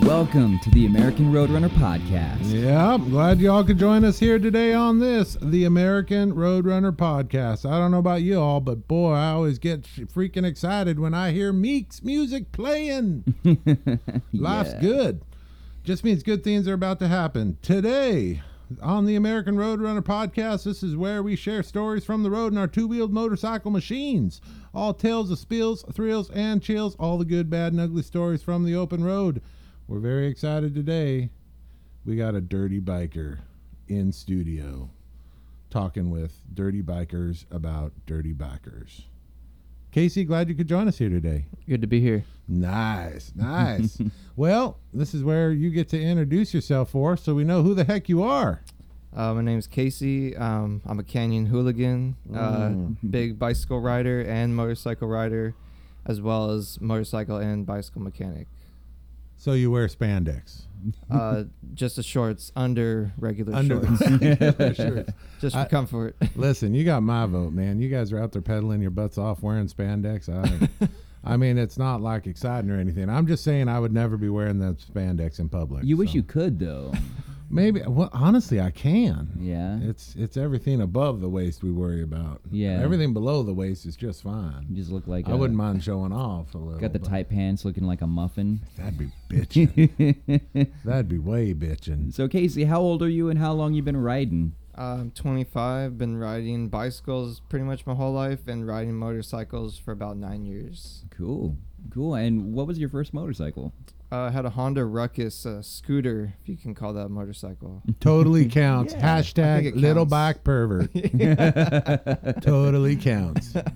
Welcome to the American Roadrunner Podcast. Yeah, I'm glad y'all could join us here today on this, the American Roadrunner podcast. I don't know about you all, but boy, I always get freaking excited when I hear Meek's music playing. Life's Yeah. good. Just means good things are about to happen. Today, on the American Roadrunner podcast, this is where we share stories from the road in our two wheeled motorcycle machines. All tales of spills, thrills, and chills, all the good, bad, and ugly stories from the open road. We're very excited today. We got a dirty biker in studio talking with dirty bikers about dirty bikers. Casey, glad you could join us here today. Good to be here. Nice, nice. well, this is where you get to introduce yourself for us so we know who the heck you are. Uh, my name's Casey. Um, I'm a canyon hooligan, uh, Mm. big bicycle rider and motorcycle rider, as well as motorcycle and bicycle mechanic. So you wear spandex. Uh, just the shorts under regular Under shorts, Sure. just for I- comfort. Listen, you got my vote, man. You guys are out there pedaling your butts off wearing spandex. I, I mean, it's not like exciting or anything. I'm just saying I would never be wearing that spandex in public. You wish so. you could though. Maybe. Well, honestly, I can. Yeah. It's it's everything above the waist we worry about. Yeah. Everything below the waist is just fine. You just look like I a- wouldn't mind showing off a little. Got the tight pants looking like a muffin. That'd be bitching. That'd be way bitching. so Casey, how old are you and how long you been riding? I'm 25. Been riding bicycles pretty much my whole life, and riding motorcycles for about nine years. Cool. Cool. And what was your first motorcycle? Uh, I had a Honda Ruckus uh, scooter, if you can call that a motorcycle. Totally counts. Yeah, Hashtag think it little counts. bike pervert. totally counts.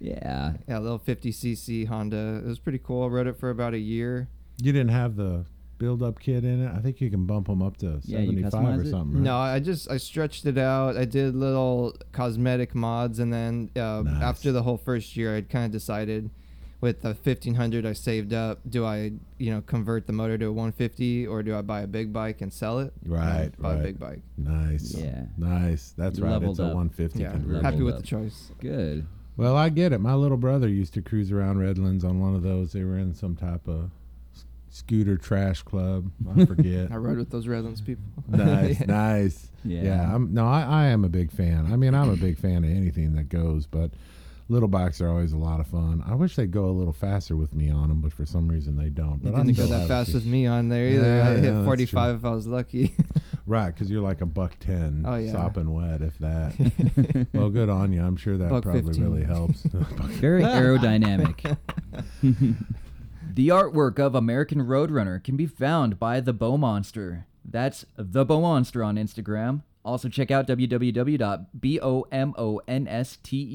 Yeah. Yeah, a little 50cc Honda. It was pretty cool. I rode it for about a year. You didn't have the build up kit in it. I think you can bump them up to Yeah, 75 or something. Right? No, I just I stretched it out. I did little cosmetic mods, and then uh, Nice. after the whole first year, I'd kind of decided with the 1500 I saved up, do I you know convert the motor to a 150 or do I buy a big bike and sell it? Right, Buy right. a big bike. Nice. Yeah. Nice. That's You right. leveled It's a 150 Yeah, conversion. happy with up. the choice. Good. Well, I get it. My little brother used to cruise around Redlands on one of those. They were in some type of scooter trash club. I forget. I rode with those Redlands people. nice, Yeah. nice. Yeah. Yeah, I'm no, I, I am a big fan. I mean, I'm a big fan of anything that goes, but little bikes are always a lot of fun. I wish they'd go a little faster with me on them, but for some reason they don't. You But I'm didn't go that fast with me on there either. Yeah, I hit that's 45 if I was lucky. right? Because you're like a buck ten, Oh, yeah. sopping wet, if that. well, good on you. I'm sure that Buck probably 15. really helps. Very aerodynamic. the artwork of American Roadrunner can be found by the Bow Monster. That's the Bow Monster on Instagram. Also check out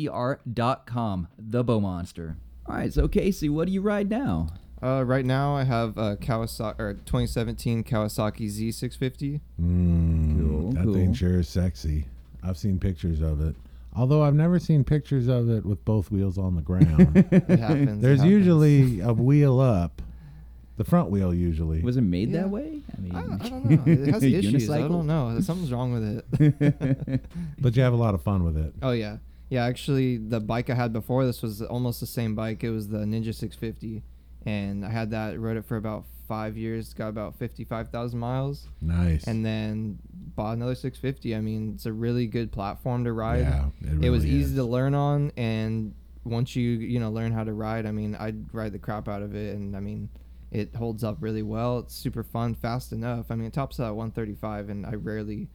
www.bomonster.com. The Bow Monster. All right, so Casey, what do you ride now? uh, right now, I have a Kawasaki or 2017 Kawasaki Z650. Mm, Cool, that cool. thing sure is sexy. I've seen pictures of it. Although I've never seen pictures of it with both wheels on the ground. It happens. it There's happens. usually a wheel up, the front wheel usually. Was it made Yeah. that way? I mean, I, I don't know. It has issues. I don't know. Something's wrong with it. but you have a lot of fun with it. oh yeah, yeah. Actually, the bike I had before this was almost the same bike. It was the Ninja 650, and I had that. Rode it for about five years. Got about 55,000 miles, Nice. and then bought another 650. I mean, it's a really good platform to ride. yeah, it, really it was really easy to learn on, and once you you know learn how to ride, I mean, I'd ride the crap out of it, and I mean. It holds up really well. It's super fun, fast enough. I mean, it tops out at 135, and I rarely,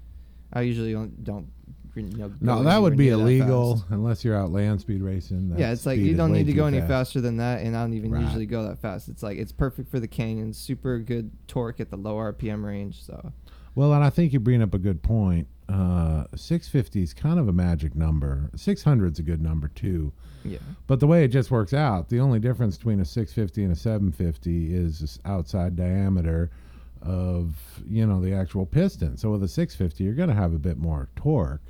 I usually don't, don't you know, No, that would be illegal unless you're out land speed racing. That Yeah, it's like you don't need to go any faster than that, and I don't even Right. usually go that fast. It's like it's perfect for the canyons, super good torque at the low RPM range. So Well, and I think you bring up a good point. Uh, 650 is kind of a magic number. 600 is a good number too. Yeah, But the way it just works out, the only difference between a 650 and a 750 is this outside diameter of you know the actual piston. So with a 650, you're going to have a bit more torque,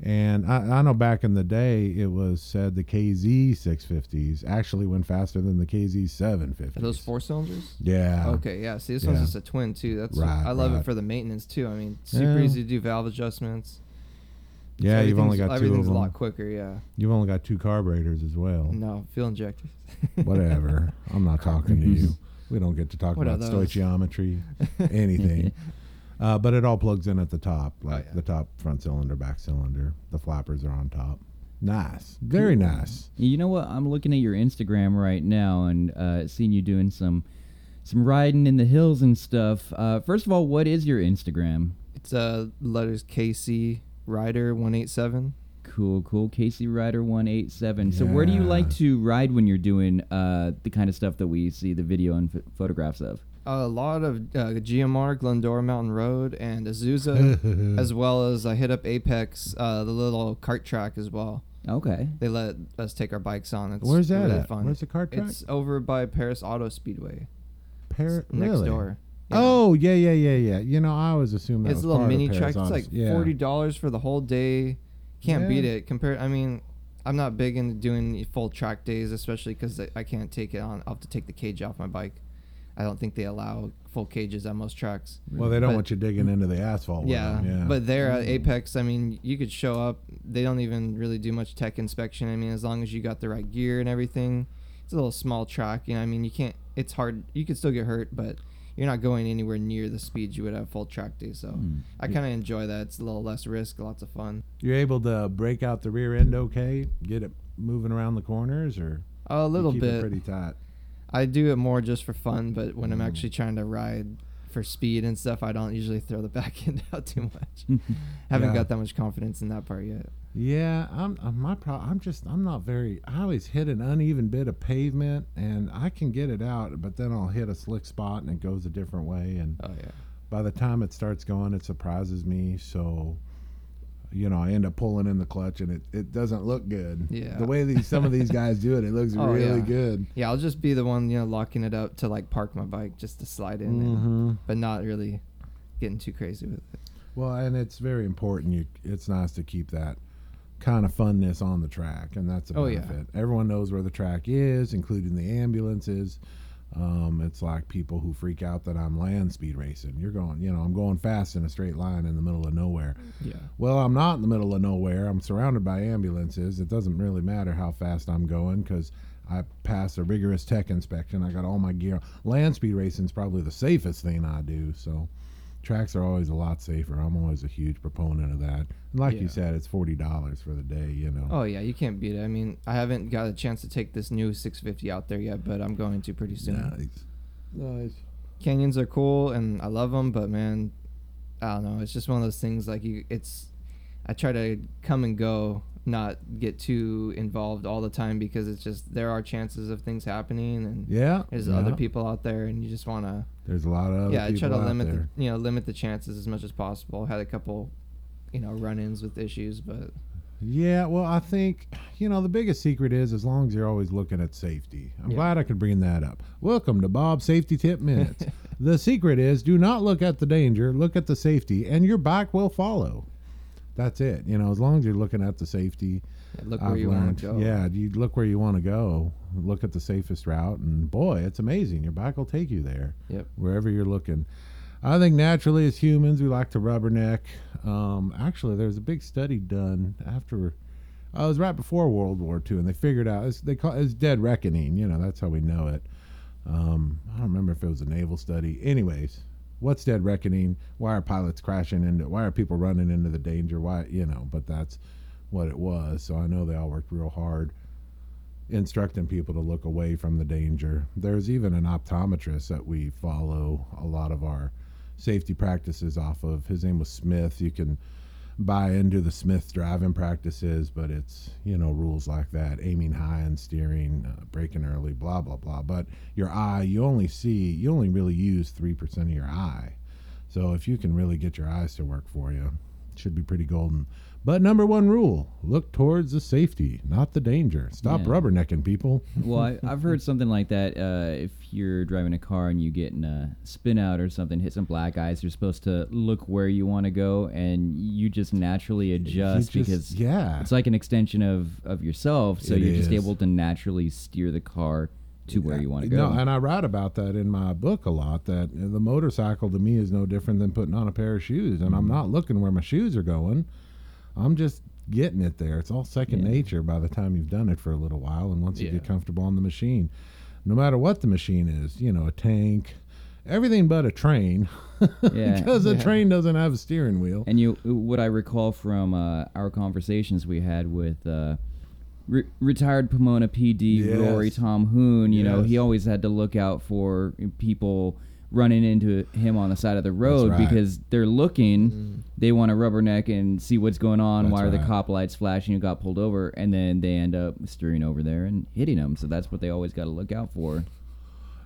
And I, I know back in the day, it was said the KZ 650s actually went faster than the KZ 750s. Are those four cylinders? Yeah. Okay, yeah. See, this one's just a twin too. That's Right, I love right. it for the maintenance too. I mean, super Yeah. easy to do valve adjustments. Yeah, you've only got two of everything's a lot quicker. Yeah. You've only got two carburetors as well. No fuel injectors. Whatever. I'm not talking to you. We don't get to talk What are about those? stoichiometry, anything. uh, but it all plugs in at the top, like yeah. the top front cylinder, back cylinder. The flappers are on top. Nice. Very nice. You know what? I'm looking at your Instagram right now and uh, seeing you doing some some riding in the hills and stuff. Uh, first of all, what is your Instagram? It's uh letters KC Rider one eight seven. Cool, cool. Casey Rider one eight seven. So where do you like to ride when you're doing uh, the kind of stuff that we see the video and ph photographs of? A lot of uh, GMR, Glendora Mountain Road, and Azusa, as well as I hit up Apex, uh, the little kart track as well. Okay. They let us take our bikes on. It's Where's that really at? fun. Where's the kart track? It's over by Perris Auto Speedway. Par- It's next really? door. Oh yeah, yeah, yeah, yeah. You know, I always assumed that it's was a little part of mini track. It's like Honest- yeah. forty dollars for the whole day. Can't Yeah. beat it. Compared, I mean, I'm not big into doing full track days, especially because I can't take it on. I'll have to take the cage off my bike. I don't think they allow full cages at most tracks. Well, they don't But- want you digging into the asphalt. with Yeah, them, yeah. but there at uh, mm. Apex, I mean, you could show up. They don't even really do much tech inspection. I mean, as long as you got the right gear and everything, it's a little small track. You know, I mean, you can't. It's hard. You could still get hurt, but you're not going anywhere near the speeds you would have full track day. So Hmm. I kind of enjoy that. It's a little less risk, lots of fun. you're able to break out the rear end okay, get it moving around the corners, or A little bit. it pretty tight. I do it more just for fun, but when I'm Mm. actually trying to ride for speed and stuff, I don't usually throw the back end out too much. Haven't Yeah. got that much confidence in that part yet. Yeah, I'm, I'm my pro. I'm just I'm not very. I always hit an uneven bit of pavement, and I can get it out, but then I'll hit a slick spot, and it goes a different way. And Oh yeah. by the time it starts going, it surprises me. So, you know, I end up pulling in the clutch, and it, it doesn't look good. Yeah. The way these some of these guys do it, it looks Oh, really yeah. good. Yeah, I'll just be the one, you know, locking it up to like park my bike just to slide in, and, hmm but not really getting too crazy with it. Well, and it's very important. You, it's nice to keep that kind of funness on the track, and that's a Oh, yeah. benefit. Everyone knows where the track is, including the ambulances. Um, it's like people who freak out that I'm land speed racing. You're going, you know, I'm going fast in a straight line in the middle of nowhere. Yeah. Well, I'm not in the middle of nowhere. I'm surrounded by ambulances. It doesn't really matter how fast I'm going because I pass a rigorous tech inspection. I got all my gear. Land speed racing is probably the safest thing I do. So tracks are always a lot safer. I'm always a huge proponent of that. And like you said, it's forty dollars for the day. You know. Oh yeah, you can't beat it. I mean, I haven't got a chance to take this new 650 out there yet, but I'm going to pretty soon. nice. Nice. Canyons are cool and I love them, but man, I don't know. It's just one of those things like you. It's I try to come and go, not get too involved all the time because it's just there are chances of things happening and Yeah. there's yeah. other people out there and you just want to There's a lot of yeah I try to limit the you know limit the chances as much as possible. Had a couple you know run-ins with issues, but Yeah, well, I think you know the biggest secret is as long as you're always looking at safety. I'm Yeah. glad I could bring that up. Welcome to Bob's Safety Tip Minutes. the secret is do not look at the danger, look at the safety, and your bike will follow. That's it. You know, as long as you're looking at the safety, look where I've you want to go. Yeah, you look where you want to go. Look at the safest route, and boy, it's amazing. Your bike will take you there Yep. wherever you're looking. I think naturally, as humans, we like to rubberneck. Um, actually, there was a big study done after. Uh, it was right before World War II, and they figured out it's, they call it's dead reckoning. You know, that's how we know it. Um, I don't remember if it was a naval study. Anyways, what's dead reckoning? Why are pilots crashing into? Why are people running into the danger? Why you know? But that's what it was. So I know they all worked real hard instructing people to look away from the danger. There's even an optometrist that we follow a lot of our safety practices off of. His name was Smith. You can buy into the Smith driving practices, but it's, you know, rules like that aiming high and steering, uh, braking early, blah, blah, blah. But your eye, you only see, you only really use 3% of your eye. So if you can really get your eyes to work for you, should be pretty golden. But number one rule: look towards the safety, not the danger. Stop Yeah. rubbernecking people. well, I, I've heard something like that. Uh, if you're driving a car and you get in a spin out or something, hit some black ice, you're supposed to look where you want to go, and you just naturally adjust just- because yeah, it's like an extension of of yourself. So It you're just able to naturally steer the car to where you want to go. No, and I write about that in my book a lot. That the motorcycle to me is no different than putting on a pair of shoes, and I'm Mm-hmm. not looking where my shoes are going. I'm just getting it there. It's all second Yeah. nature by the time you've done it for a little while, and once you Yeah. get comfortable on the machine, no matter what the machine is, you know, a tank, everything but a train, Yeah. because a train doesn't have a steering wheel. And you, what I recall from uh, our conversations we had with uh, re- retired Pomona PD Yes. Rory Tom Hoon, you know, he always had to look out for people running into him on the side of the road right. because they're looking, mm-hmm. they want to rubberneck and see what's going on. That's why are the cop lights flashing? You got pulled over, and then they end up steering over there and hitting them. So that's what they always got to look out for.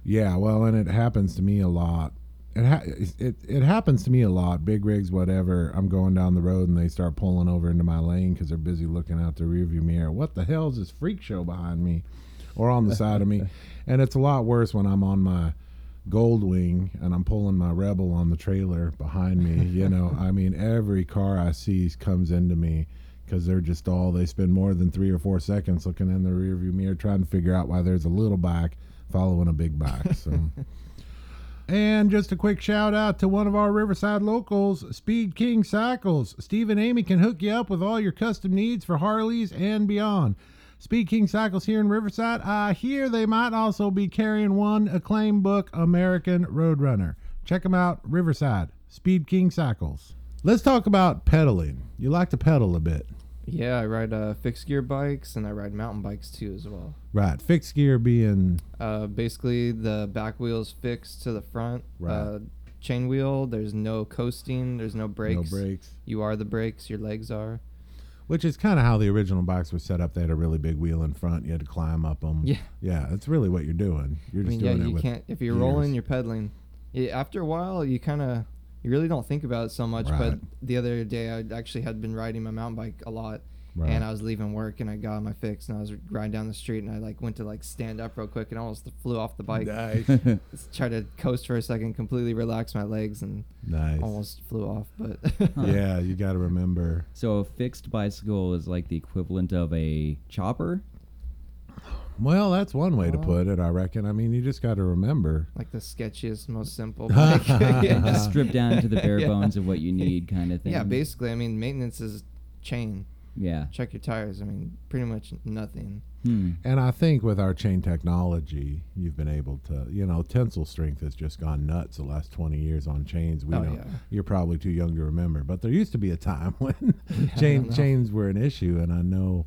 Yeah, well, and it happens to me a lot. It, ha- it it happens to me a lot. Big rigs, whatever. I'm going down the road and they start pulling over into my lane because they're busy looking out the rearview mirror. What the hell is this freak show behind me, or on the side of me? And it's a lot worse when I'm on my Goldwing and I'm pulling my Rebel on the trailer behind me. You know, I mean, every car I see comes into me because they're just all they spend more than three or four seconds looking in the rearview mirror trying to figure out why there's a little bike following a big bike. So. And just a quick shout out to one of our Riverside locals, Speed King Cycles. Steve and Amy can hook you up with all your custom needs for Harleys and beyond. Speed King Cycles here in Riverside. I hear they might also be carrying one acclaimed book, American Roadrunner. Check them out, Riverside. Speed King Cycles. Let's talk about pedaling. You like to pedal a bit. Yeah, I ride uh, fixed gear bikes and I ride mountain bikes too as well. Right. Fixed gear being Uh, basically, the back wheel's fixed to the front. Right. Uh, chain wheel. There's no coasting. There's no brakes. no brakes. You are the brakes. Your legs are. Which is kind of how the original bikes were set up. They had a really big wheel in front. You had to climb up them. Yeah. Yeah, that's really what you're doing. You're I just mean, yeah, doing it you with can't. If you're gears. rolling, you're pedaling. Yeah, after a while, you kind of, you really don't think about it so much. Right. But the other day, I actually had been riding my mountain bike a lot, Right. and I was leaving work, and I got on my fix, and I was riding down the street, and I like went to like stand up real quick, and almost flew off the bike. Nice. Just Tried to coast for a second, completely relax my legs, and nice. almost flew off. But Yeah, you got to remember. So a fixed bicycle is like the equivalent of a chopper. Well, that's one way to put it, I reckon. I mean, you just got to remember. like the sketchiest, most simple bike. yeah. Stripped down to the bare Yeah. bones of what you need, kind of thing. yeah, basically, I mean, maintenance is chain. Yeah. Check your tires. I mean, pretty much nothing. Hmm. And I think with our chain technology, you've been able to, you know, tensile strength has just gone nuts the last 20 years on chains. We Oh, know yeah. you're probably too young to remember, but there used to be a time when I chain chains were an issue. And I know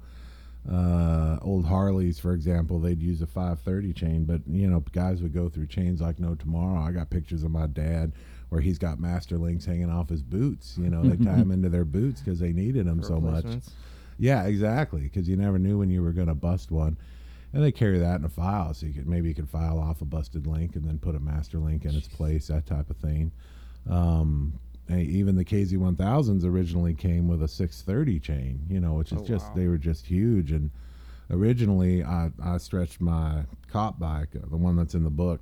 uh, old Harleys, for example, they'd use a 530 chain, but, you know, guys would go through chains like no tomorrow. I got pictures of my dad where he's got master links hanging off his boots. You know, they tie them into their boots because they needed them so much. Yeah, exactly. Because you never knew when you were going to bust one, and they carry that in a file, so you could maybe you could file off a busted link and then put a master link in its place, that type of thing. Um, and even the KZ1000s originally came with a 630 chain, you know, which is Oh, just wow. they were just huge. And originally, I I stretched my cop bike, the one that's in the book.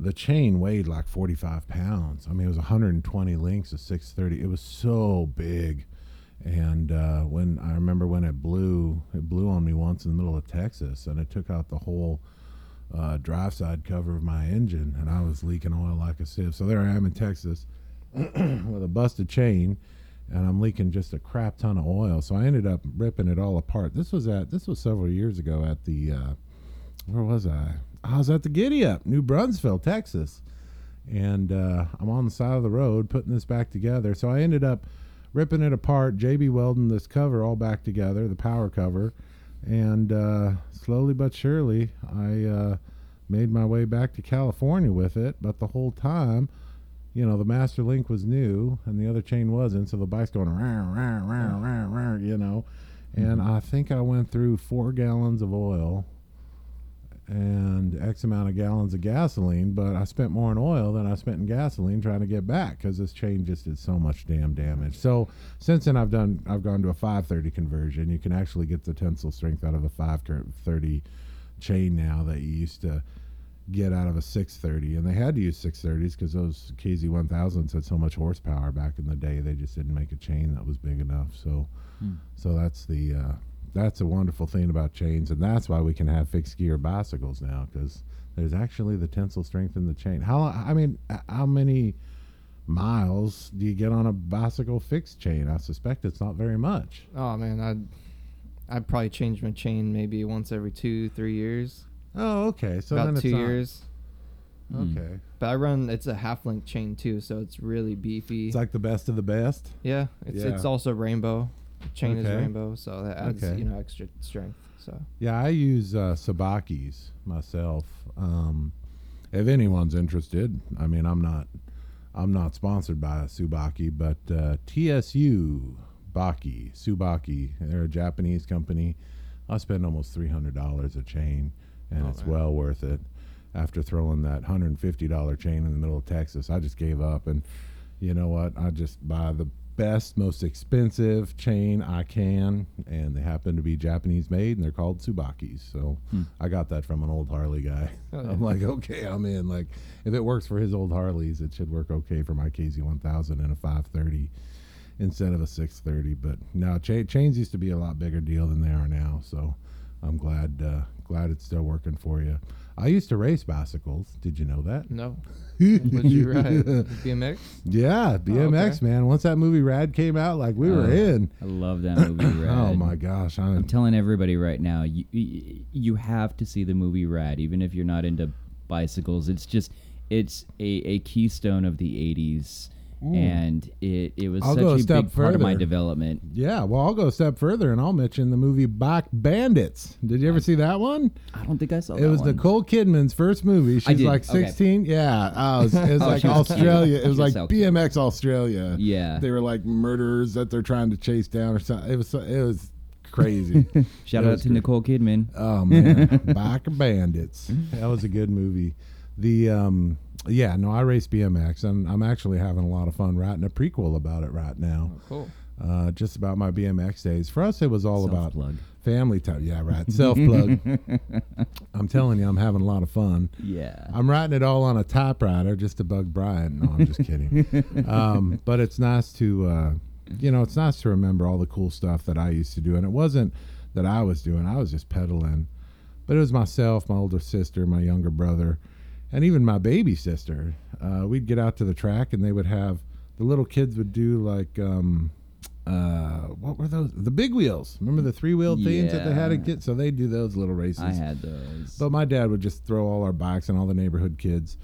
The chain weighed like 45 pounds. I mean, it was 120 links of 630. It was so big. And uh, when I remember when it blew, it blew on me once in the middle of Texas, and it took out the whole uh, drive side cover of my engine, and I was leaking oil like a sieve. So there I am in Texas with a busted chain, and I'm leaking just a crap ton of oil. So I ended up ripping it all apart. This was at this was several years ago at the uh, where was I? I was at the Giddy Up, New Braunfels, Texas, and uh, I'm on the side of the road putting this back together. So I ended up ripping it apart, JB welding this cover all back together, the power cover, and uh, slowly but surely I uh, made my way back to California with it. But the whole time, you know, the master link was new and the other chain wasn't, so the bike's going round, round, round, round, round, you know. And I think I went through four gallons of oil and X amount of gallons of gasoline, but I spent more in oil than I spent in gasoline trying to get back because this chain just did so much damn damage. So since then, I've done I've gone to a 530 conversion. You can actually get the tensile strength out of a 530 chain now that you used to get out of a 630 and they had to use 630s because those kz1000s had so much horsepower back in the day they just didn't make a chain that was big enough so Hmm. so that's the uh, that's a wonderful thing about chains and that's why we can have fixed gear bicycles now because there's actually the tensile strength in the chain how i mean how many miles do you get on a bicycle fixed chain i suspect it's not very much Oh man, I'd I'd probably change my chain maybe once every two, three years. oh okay so about two years. Hmm. okay But I run it's a half link chain too, so it's really beefy. it's like the best of the best yeah, it's it's also rainbow. Chain Okay. is rainbow, so that adds Okay. you know extra strength. So Yeah, I use uh, Tsubakis myself. Um, if anyone's interested, I mean, I'm not, I'm not sponsored by Subaki, but uh, TSU Baki Subaki, they're a Japanese company. I spend almost three hundred dollars a chain, and Oh, it's man. well worth it. After throwing that hundred and fifty dollar chain in the middle of Texas, I just gave up, and you know what? I just buy the best, most expensive chain I can, and they happen to be Japanese made, and they're called Tsubakis. So Hmm. I got that from an old Harley guy. I'm like, okay, I'm in. Like, if it works for his old Harleys, it should work okay for my KZ1000 and a 530 instead of a 630. But now cha- chains used to be a lot bigger deal than they are now. So I'm glad, uh, glad it's still working for you. I used to race bicycles. Did you know that? no, would you ride BMX? Yeah, BMX okay. man. Once that movie Rad came out, like we were Uh, in. I love that movie. Rad. Oh my gosh, I'm, I'm telling everybody right now, you you you have to see the movie Rad, even if you're not into bicycles. It's just it's a, a keystone of the '80s, and it it was I'll go a such a step big part of my development. yeah. Well, I'll go a step further and I'll mention the movie BMX Bandits. Did you ever see that one? I don't think I saw It that was one. Nicole Kidman's first movie. She's did, like okay. 16. Yeah. Oh, it was, it was Oh, like she was cute. Australia. It was was like so cute. BMX Australia. Yeah. They were like murderers that they're trying to chase down or something. It was so- it was crazy. Shout It out was to great. Nicole Kidman. Oh man, BMX Bandits. That was a good movie. The um yeah, no, I race BMX and I'm actually having a lot of fun writing a prequel about it right now. Oh, cool. Uh, just about my BMX days. For us, it was all about Self-plug. family time. Yeah, right. Self plug. I'm telling you, I'm having a lot of fun. Yeah. I'm writing it all on a typewriter just to bug Brian. No, I'm just kidding. um, but it's nice to, uh, you know, it's nice to remember all the cool stuff that I used to do. And it wasn't that I was doing, I was just pedaling. But it was myself, my older sister, my younger brother, and even my baby sister. Uh, we'd get out to the track and they would have, the little kids would do like, um, uh, what were those? The big wheels. Remember the three wheel things that they had at Yeah. kids? So they do those little races. I had those. But my dad would just throw all our bikes and all the neighborhood kids.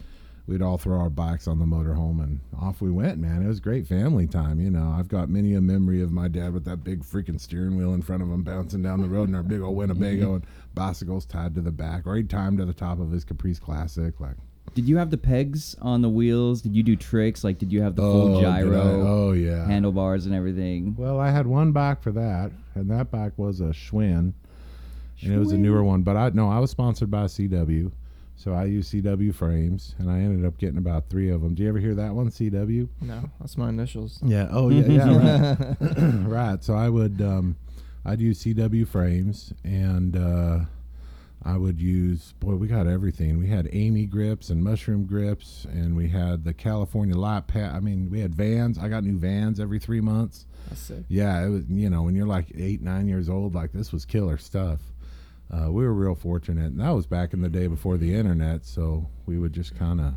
We'd all throw our bikes on the motorhome and off we went, man. It was great family time, you know. I've got many a memory of my dad with that big freaking steering wheel in front of him bouncing down the road in our big old Winnebago and bicycles tied to the back, or he'd tie 'em to the top of his Caprice Classic. Like, did you have the pegs on the wheels? Did you do tricks? Like, did you have the full oh, gyro, Oh, yeah. handlebars, and everything? Well, I had one bike for that, and that bike was a Schwinn, and it was a newer one. But I no, I was sponsored by CW, so I used CW frames, and I ended up getting about three of them. Do you ever hear that one, CW? No, that's my initials. Yeah. Oh yeah. Yeah. Right. right. So I would, um, I'd use CW frames, and uh, I would use. Boy, we got everything. We had A'ME grips and mushroom grips, and we had the California light pad. I mean, we had vans. I got new vans every three months. Yeah, it was. You know, when you're like eight, nine years old, like this was killer stuff. Uh, we were real fortunate, and that was back in the day before the internet. So we would just kind of.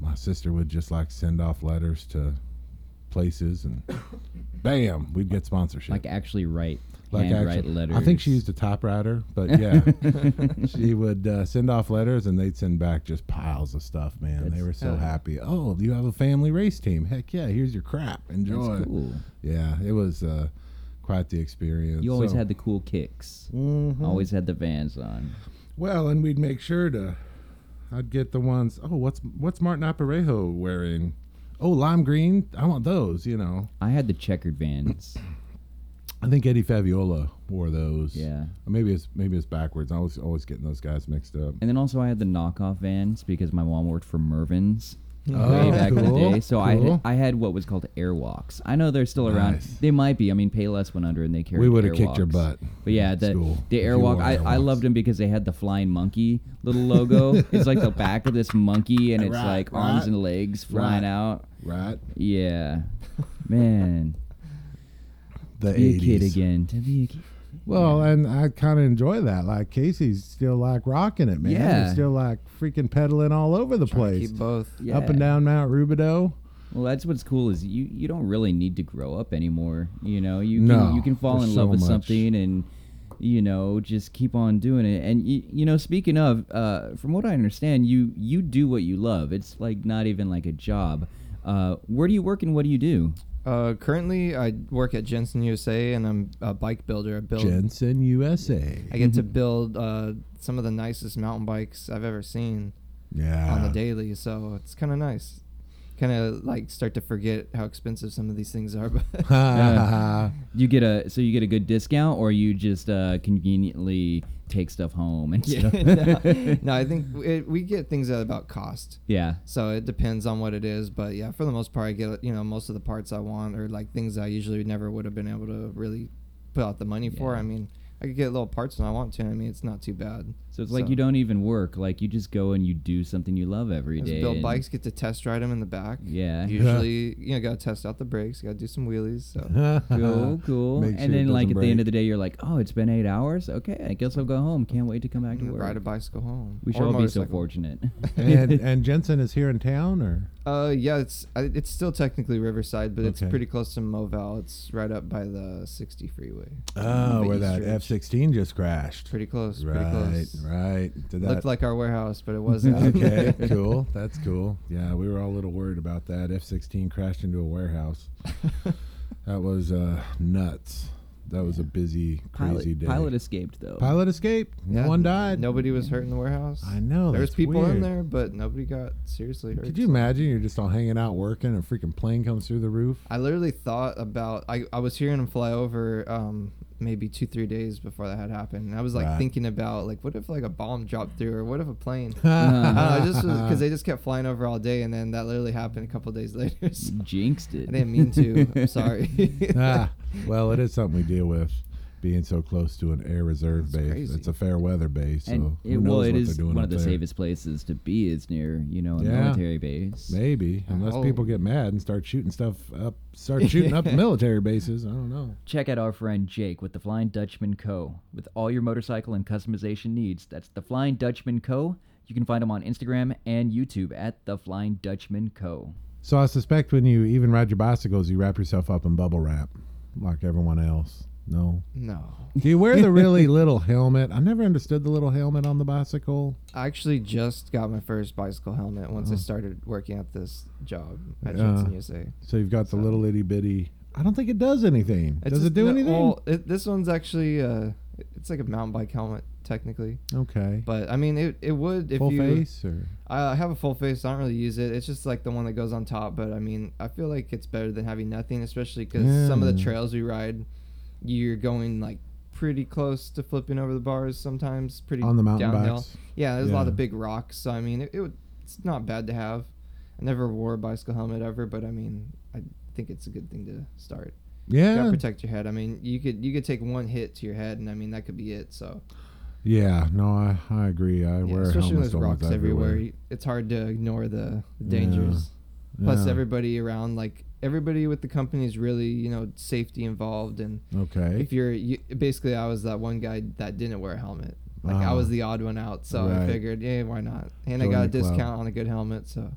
My sister would just like send off letters to places, and bam, we'd get sponsorship. Like, actually write, Like handwrite actually- letters. I think she used a typewriter, but yeah, she would uh, send off letters, and they'd send back just piles of stuff. Man, they were so hell yeah. happy. Oh, you have a family race team? Heck yeah! Here's your crap. Enjoy. That's cool. Yeah, it was uh, quite the experience. You always So- had the cool kicks. Mhm. Always had the Vans on. Well, and we'd make sure to. I'd get the ones. Oh, what's what's Martin Aparijo wearing? Oh, lime green. I want those. You know. I had the checkered Vans. I think Eddie Fiola wore those. Yeah. Or maybe it's maybe it's backwards. I was always getting those guys mixed up. And then also I had the knockoff vans because my mom worked for Mervyn's Oh, way back in the cool, day. So I cool. had, I had what was called Airwalks. I know they're still around. Nice. They might be. I mean, Payless went under and they carried. We would have kicked your Airwalks. butt. But yeah, at the school the if you Airwalk. wore I, I Airwalks. loved them because they had the flying monkey little logo. it's like the back of this monkey and it's Right, like arms right. and legs flying Right. out. Right. Yeah, man. The Be a kid 80s. again. To be a kid. Well, and I kind of enjoy that. Like Casey's still like rocking it, man. Yeah. He's still like freaking pedaling all over the place, Keep both. Yeah. up and down Mount Rubidoux. Well, that's what's cool is you you don't really need to grow up anymore. You know, you No, can you can fall in love with much. something and you know just keep on doing it. And you, you know, speaking of, uh, from what I understand, you you do what you love. It's like not even like a job. Uh, where do you work and what do you do? Uh, currently, I work at Jensen USA, and I'm a bike builder. I build. Jensen, USA. I get to build uh, some of the nicest mountain bikes I've ever seen Yeah. on the daily, so it's kind of nice. Kind of like start to forget how expensive some of these things are, but Yeah. You get a so you get a good discount or you just uh, conveniently take stuff home and yeah, stuff. no, no, I think it, we get things at about cost. yeah. So it depends on what it is, but yeah, for the most part, I get you know most of the parts I want or like things I usually never would have been able to really put out the money for. I mean, I could get little parts when I want to. I mean, it's not too bad. So it's like you don't even work. Like you just go and you do something you love every day. Just build bikes, get to test ride them in the back. Yeah. Usually, you know, got to test out the brakes, got to do some wheelies. So cool, cool. Make and sure then like doesn't at the end of the day, you're like, oh, it's been eight hours. Okay, I guess I'll go home. Can't wait to come back to work. ride a bicycle home. we should Or all be so fortunate. and and Jensen is here in town, or Uh, yeah, it's it's still technically Riverside, but it's pretty close to Moval. It's right up by the 60 freeway. oh, where East that Ridge. F sixteen just crashed. Pretty close. Pretty Right, close. right. Did that Looked like our warehouse, but it wasn't. okay, cool. That's cool. Yeah, we were all a little worried about that. F sixteen crashed into a warehouse. That was uh, nuts. That was a busy, crazy pilot, day. pilot escaped though. Pilot escaped. Yeah, one died. Nobody was hurt in the warehouse. I know. There was that's people in there, but nobody got seriously hurt. Could you imagine you're just all hanging out working and a freaking plane comes through the roof? I literally thought about. I, I was hearing him fly over um, maybe two three days before that had happened. And I was like Right. thinking about like what if like a bomb dropped through or what if a plane. Uh, I just because they just kept flying over all day, and then that literally happened a couple days later. So jinxed it. I didn't mean to. I'm sorry. ah, well, it is something we deal with. Being so close to an air reserve That's base, crazy. it's a fair weather base. So and who it, knows well, it what is one of the there. safest places to be is near you know a Yeah. military base. Maybe, unless Oh. people get mad and start shooting stuff up, start shooting up military bases. I don't know. Check out our friend Jake with the Flying Dutchman Co. With all your motorcycle and customization needs, that's the Flying Dutchman Co. You can find him on Instagram and YouTube at the Flying Dutchman Co. So I suspect when you even ride your bicycles, you wrap yourself up in bubble wrap, like everyone else. No. no, Do you wear the really little helmet? I never understood the little helmet on the bicycle. I actually just got my first bicycle helmet once I Oh. started working at this job at Yeah. Jensen USA. So you've got the little itty bitty. I don't think it does anything. It's does it do anything? Well, it, this one's actually uh, it's like a mountain bike helmet technically, okay. but I mean it, it would if Full you. face or I have a full face. I don't really use it. It's just like the one that goes on top. But I mean, I feel like it's better than having nothing, especially because some of the trails we ride, you're going like pretty close to flipping over the bars sometimes. Pretty on the mountain downhill. bikes. Yeah, there's a lot of big rocks. So I mean, it, it would. It's not bad to have. I never wore a bicycle helmet ever, but I mean, I think it's a good thing to start. You Yeah. gotta protect your head. I mean, you could you could take one hit to your head, and I mean that could be it. So Yeah. No, I, I agree. I yeah, wear especially when helmets there's rocks everywhere, you- it's hard to ignore the, the dangers. Plus, Yeah. everybody around, like everybody with the company is really you know safety involved, and Okay. if you're you, basically, I was that one guy that didn't wear a helmet. Like I Ah. was the odd one out, so I figured, yeah, why not? And I got a the club. discount on a good helmet, so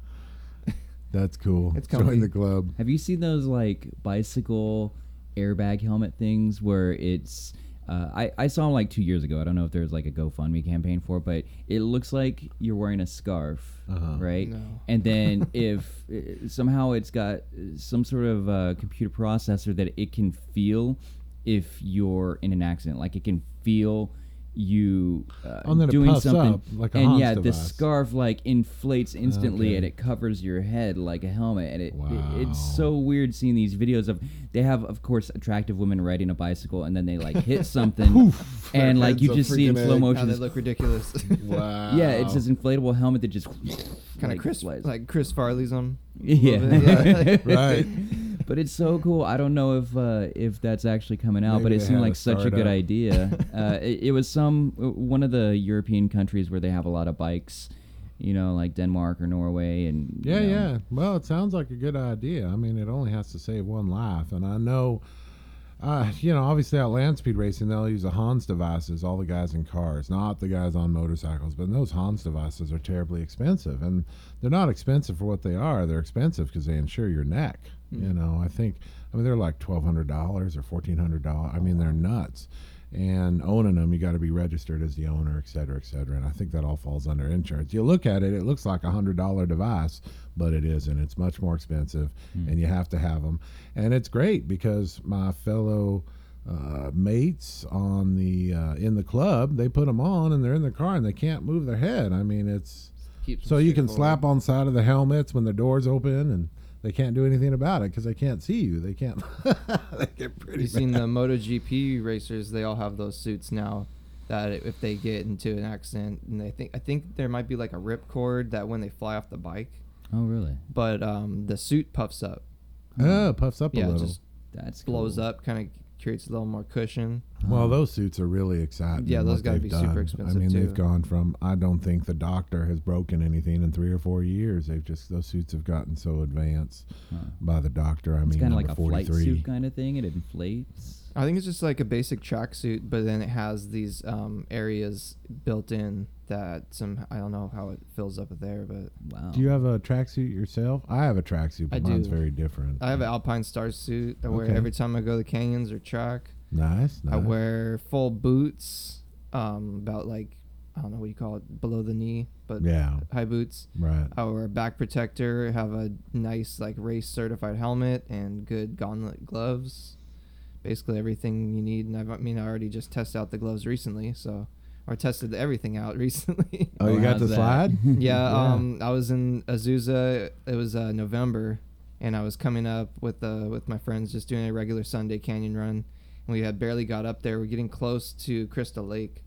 That's cool. It's Join comfy. the club. Have you seen those like bicycle airbag helmet things where it's uh, I, I saw him like two years ago. I don't know if there's like a GoFundMe campaign for it, but it looks like you're wearing a scarf, Uh-huh. right? no. And then if uh, somehow it's got some sort of uh, computer processor that it can feel if you're in an accident, like it can feel you uh, and then it doing puffs something, up like a and Hans yeah, the device. scarf like inflates instantly, Okay. and it covers your head like a helmet, and it, it it's so weird seeing these videos of they have of course attractive women riding a bicycle, and then they like hit something, and like you just see in slow motion. they this- look ridiculous. Wow. yeah, it's this inflatable helmet that just kind of like, Chris, flies. like Chris Farley's them. yeah, yeah. Right. But it's so cool. I don't know if uh, if that's actually coming out, but it seemed like a such a good idea. uh, it, it was some one of the European countries where they have a lot of bikes, you know, like Denmark or Norway, and you Yeah, know, yeah. Well, it sounds like a good idea. I mean, it only has to save one life, and I know, uh, you know, obviously at land speed racing they'll use the Hans devices. All the guys in cars, not the guys on motorcycles, but those Hans devices are terribly expensive, and they're not expensive for what they are. They're expensive because they insure your neck. You know, I think, I mean, they're like twelve hundred dollars or fourteen hundred dollars. I mean, they're nuts. And owning them, you got to be registered as the owner, et cetera, et cetera. And I think that all falls under insurance. You look at it, it looks like a hundred dollar device, but it isn't. It's much more expensive, and you have to have them. And it's great because my fellow uh, mates on the uh, in the club, they put them on and they're in the car and they can't move their head. I mean, it's so you can straightforward. slap on side of the helmets when the doors open and. They can't do anything about it because they can't see you. They can't. they get pretty. You've seen the MotoGP racers; they all have those suits now. That if they get into an accident, and they think I think there might be like a rip cord that when they fly off the bike, Oh, really? but um, the suit puffs up. Oh, puffs up a Yeah, little. just That's blows cool. up, kind of creates a little more cushion. Well, um, those suits are really exciting. Yeah, those gotta they've be super done. expensive, I mean, they've gone from. I don't think the doctor has broken anything in three or four years. They've just those suits have gotten so advanced Huh. by the doctor. I It's mean, kind of like a flight suit kind of thing. It inflates. I think it's just like a basic tracksuit, but then it has these um, areas built in that some I don't know how it fills up there, but Wow. Do you have a tracksuit yourself? I have a tracksuit, but I mine's do. very different. I have an Alpine Star suit I wear every time I go to the canyons or track. nice. nice. I wear full boots, um, about like I don't know what you call it, below the knee, but Yeah. high boots. Right. I wear a back protector, have a nice like race certified helmet and good gauntlet gloves. Basically everything you need, and I've, I mean I already just tested out the gloves recently, so or tested everything out recently. Oh, you got the that? slide? yeah, Yeah. um, I was in Azusa. It was uh, November, and I was coming up with uh, with my friends, just doing a regular Sunday canyon run. And we had barely got up there. We're getting close to Crystal Lake,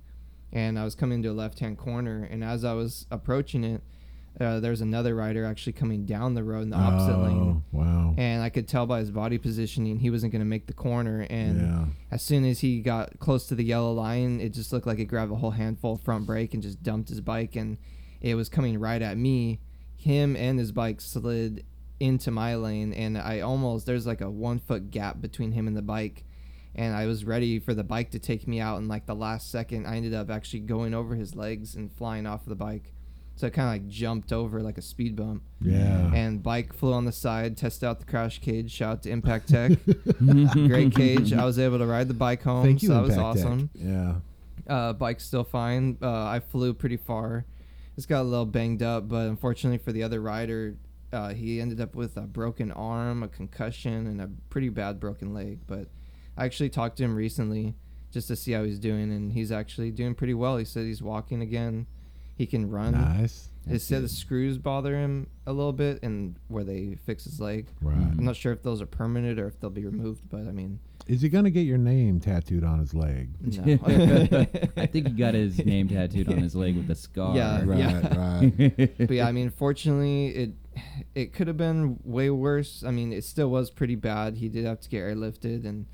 and I was coming to a left hand corner. And as I was approaching it, uh, there was another rider actually coming down the road in the opposite lane. Oh, wow. And I could tell by his body positioning he wasn't going to make the corner. And yeah. as soon as he got close to the yellow line, it just looked like he grabbed a whole handful of front brake and just dumped his bike, and it was coming right at me. Him and his bike slid into my lane, and I almost there's like a one foot gap between him and the bike, and I was ready for the bike to take me out. And like the last second, I ended up actually going over his legs and flying off the bike. So I kind of like jumped over like a speed bump, Yeah. and bike flew on the side. Tested out the crash cage. Shout out to Impact Tech. Great cage. I was able to ride the bike home. Thank you, so that was Impact Tech. awesome. Yeah. Uh, bike's still fine. Uh, I flew pretty far. It's got a little banged up, but unfortunately for the other rider, uh, he ended up with a broken arm, a concussion, and a pretty bad broken leg. But I actually talked to him recently just to see how he's doing, and he's actually doing pretty well. He said he's walking again. He can run. Nice. He said the screws bother him a little bit, and where they fix his leg. Right. I'm not sure if those are permanent or if they'll be removed, but I mean, Is he gonna get your name tattooed on his leg? no. I think he got his name tattooed on his leg with a scar. Yeah, Right. yeah. Right. but yeah, I mean, fortunately, it it could have been way worse. I mean, it still was pretty bad. He did have to get airlifted, and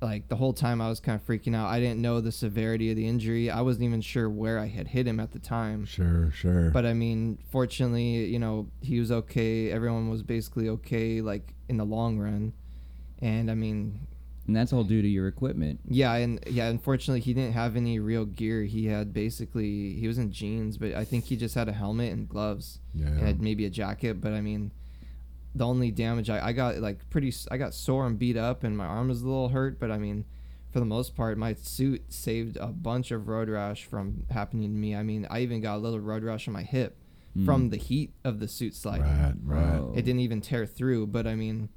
like the whole time I was kind of freaking out. I didn't know the severity of the injury. I wasn't even sure where I had hit him at the time. Sure. Sure. But I mean, fortunately, you know, he was okay. Everyone was basically okay, like in the long run. And I mean, and that's all due to your equipment. yeah, and yeah, unfortunately, he didn't have any real gear. He had basically he was in jeans, but I think he just had a helmet and gloves yeah. and maybe a jacket. But I mean, the only damage I, I got like pretty I got sore and beat up, and my arm was a little hurt. But I mean, for the most part, my suit saved a bunch of road rash from happening to me. I mean, I even got a little road rash on my hip Mm. from the heat of the suit sliding. Right. Right. It didn't even tear through, but I mean,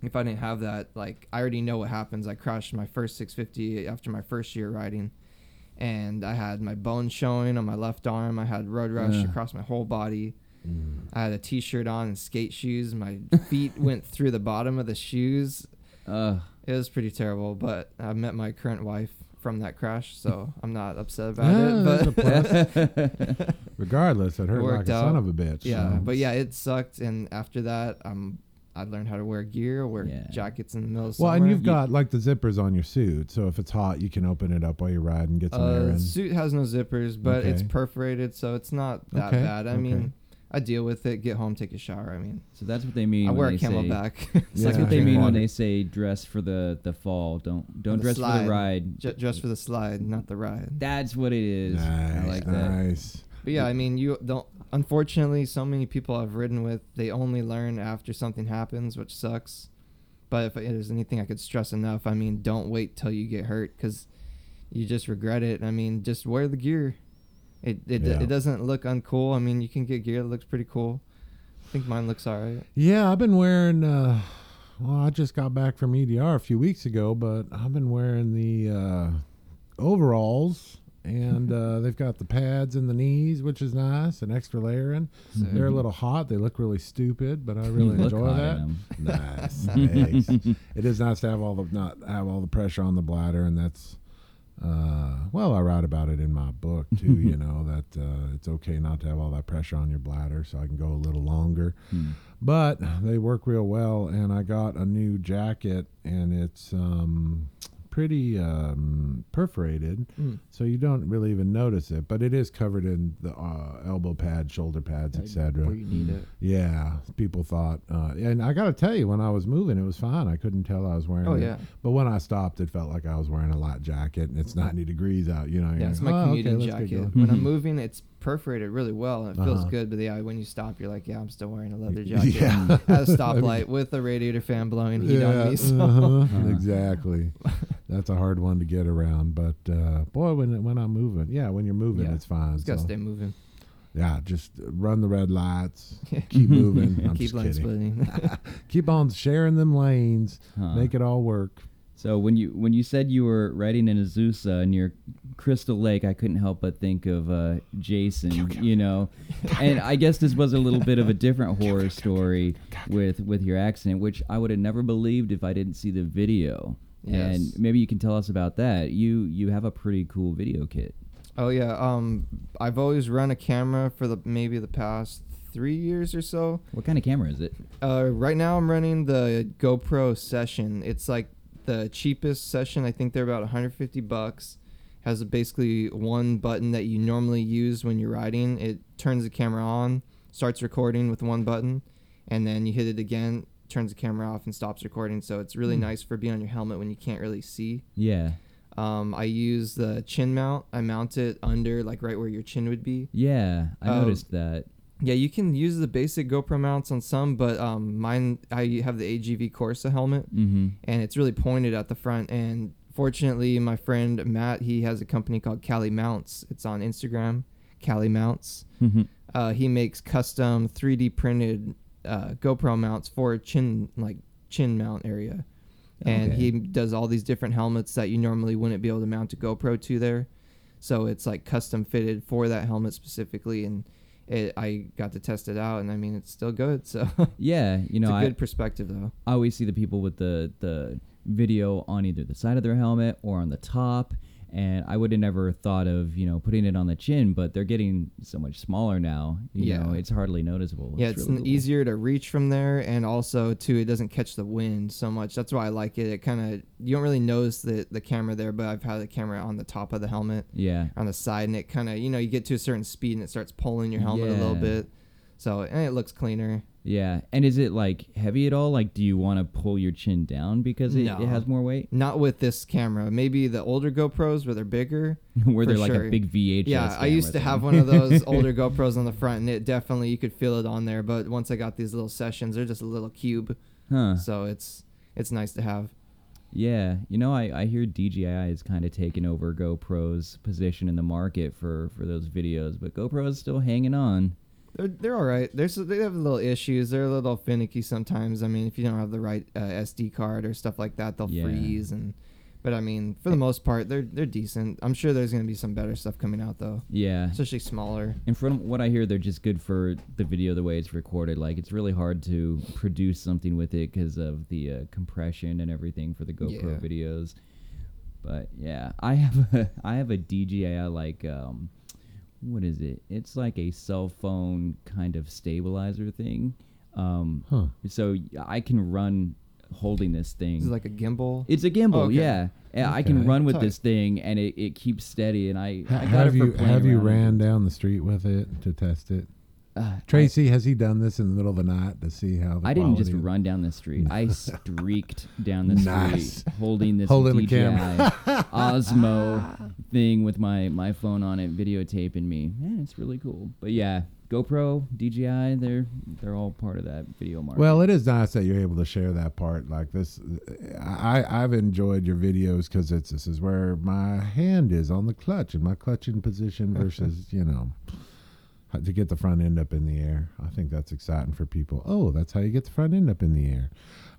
if I didn't have that, like I already know what happens. I crashed my first 650 after my first year riding, and I had my bones showing on my left arm. I had road rash Ugh. across my whole body. Mm. I had a t-shirt on and skate shoes. My feet went through the bottom of the shoes. Ugh. It was pretty terrible, but I met my current wife from that crash, so I'm not upset about Yeah, there's it. a But plus. Regardless, it hurt like worked a son of a bitch. yeah, so. but yeah, it sucked. And after that, um, I learned how to wear gear, wear Yeah. jackets in the middle of Well, summer. and you've got like the zippers on your suit, so if it's hot, you can open it up while you ride and get some air Uh, in. suit has no zippers, but it's perforated, so it's not that Okay, bad. I okay. mean, I deal with it. Get home, take a shower. I mean, So that's what they mean. I when wear they a say- CamelBak. it's Yeah. like That's what they mean when they say dress for the the fall. Don't don't the dress for slide. the ride. Ju- dress for the slide, not the ride. That's what it is. nice, I like that. nice. But yeah, I mean, you don't. Unfortunately, so many people I've ridden with, they only learn after something happens, which sucks. But if there's anything I could stress enough, I mean, don't wait till you get hurt because you just regret it. I mean, just wear the gear. It it, Yeah. it doesn't look uncool. I mean, you can get gear that looks pretty cool. I think mine looks alright. Yeah, I've been wearing. Uh, well, I just got back from EDR a few weeks ago, but I've been wearing the uh, overalls, and uh, they've got the pads in the knees, which is nice, an extra layering. So- They're a little hot. They look really stupid, but I really enjoy that. them. Nice. It is nice to have all the not have all the pressure on the bladder, and that's uh, well, I write about it in my book too. you know that uh, it's okay not to have all that pressure on your bladder, so I can go a little longer. Hmm. But they work real well, and I got a new jacket, and it's um, pretty um, perforated, Mm. so you don't really even notice it. But it is covered in the uh, elbow pads, shoulder pads, etc. Where you need it. Yeah, people thought, uh, and I got to tell you, when I was moving, it was fine. I couldn't tell I was wearing. Oh it. yeah, But when I stopped, it felt like I was wearing a light jacket, and it's ninety degrees out. You know. yeah. It's like, my "Oh, commuting let's jacket. When I'm Mhm. moving, it's perforated really well and it feels Uh-huh. good. But yeah, when you stop, you're like, yeah, I'm still wearing a leather jacket Yeah. at a stoplight with a radiator fan blowing heat on me. So. uh-huh, Uh-huh. exactly. That's a hard one to get around, but uh, boy, when when I'm moving, yeah, when you're moving, Yeah. it's fine. Just gotta stay moving. yeah, just run the red lights, keep moving. I'm Keep just lane kidding. splitting. Keep on sharing them lanes, Huh. make it all work. So when you when you said you were riding in Azusa near Crystal Lake, I couldn't help but think of uh, Jason. You know, and I guess this was a little bit of a different horror story with with your accident, which I would have never believed if I didn't see the video. Yes. And maybe you can tell us about that. You you have a pretty cool video kit. Oh yeah, um, I've always run a camera for the maybe the past three years or so. What kind of camera is it? Uh, right now I'm running the GoPro Session. It's like the cheapest session. I think they're about 150 bucks. Has basically one button that you normally use when you're riding. It turns the camera on, starts recording with one button, and then you hit it again, turns the camera off and stops recording. So it's really Hmm. nice for being on your helmet when you can't really see. Yeah, Um, I use the chin mount. I mount it under like right where your chin would be. yeah, I Um, noticed that. Yeah, you can use the basic GoPro mounts on some, but um, mine I have the AGV Corsa helmet, Mm-hmm. and it's really pointed at the front. And fortunately, my friend Matt he has a company called Cali Mounts. It's on Instagram, Cali Mounts. Mm-hmm. Uh, he makes custom 3D printed uh, GoPro mounts for chin like chin mount area, and Okay. he does all these different helmets that you normally wouldn't be able to mount a GoPro to there. So it's like custom fitted for that helmet specifically, and it, I got to test it out, and I mean it's still good. So Yeah, you know, it's a I, good perspective though. I always see the people with the the video on either the side of their helmet or on the top and I would have never thought of you know putting it on the chin but they're getting so much smaller now you Yeah. know it's hardly noticeable Yeah, it's, really cool. easier to reach from there, and also too, it doesn't catch the wind so much. That's why I like it. It kind of you don't really notice the the camera there, but I've had the camera on the top of the helmet, yeah on the side, and it kind of you know you get to a certain speed and it starts pulling your helmet a little Yeah. bit. So and it looks cleaner. Yeah and is it like heavy at all like do you want to pull your chin down because it, No. it has more weight Not with this camera. Maybe the older GoPros where they're bigger. where For they're like sure. a big VHS yeah, I used to camera have thing. one of those older GoPros on the front, and it definitely you could feel it on there. But once I got these little sessions, they're just a little cube, huh so it's it's nice to have. Yeah, you know, I, I hear DJI is kind of taking over GoPro's position in the market for, for those videos, but GoPro is still hanging on. They're they're all right. There's they have little issues. They're a little finicky sometimes. I mean, if you don't have the right uh, SD card or stuff like that, they'll Yeah. freeze and. But I mean, for the most part, they're they're decent. I'm sure there's gonna be some better stuff coming out though, Yeah. especially smaller. And from what I hear, they're just good for the video the way it's recorded. Like it's really hard to produce something with it because of the uh, compression and everything for the GoPro Yeah. videos. But yeah, I have a I have a DJI like um, what is it? It's like a cell phone kind of stabilizer thing. Um, Huh. so I can run holding this thing. Is it like a gimbal? It's a gimbal, Oh, okay. yeah. Yeah, I can run with Tight. this thing, and it, it keeps steady. And I, got have it for you playing have you ran down the street with it to test it? Uh, Tracy, has he done this in the middle of the night to see how? The I didn't just run down the street. I streaked down the Nice. street holding this Holding DJI. Osmo thing with my, my phone on it, videotaping me. Man, it's really cool. But yeah, GoPro, DJI, they're they're all part of that video market. Well, it is nice that you're able to share that part like this. I I've enjoyed your videos because it's this is where my hand is on the clutch and my clutching position versus you know to get the front end up in the air. I think that's exciting for people. Oh, that's how you get the front end up in the air.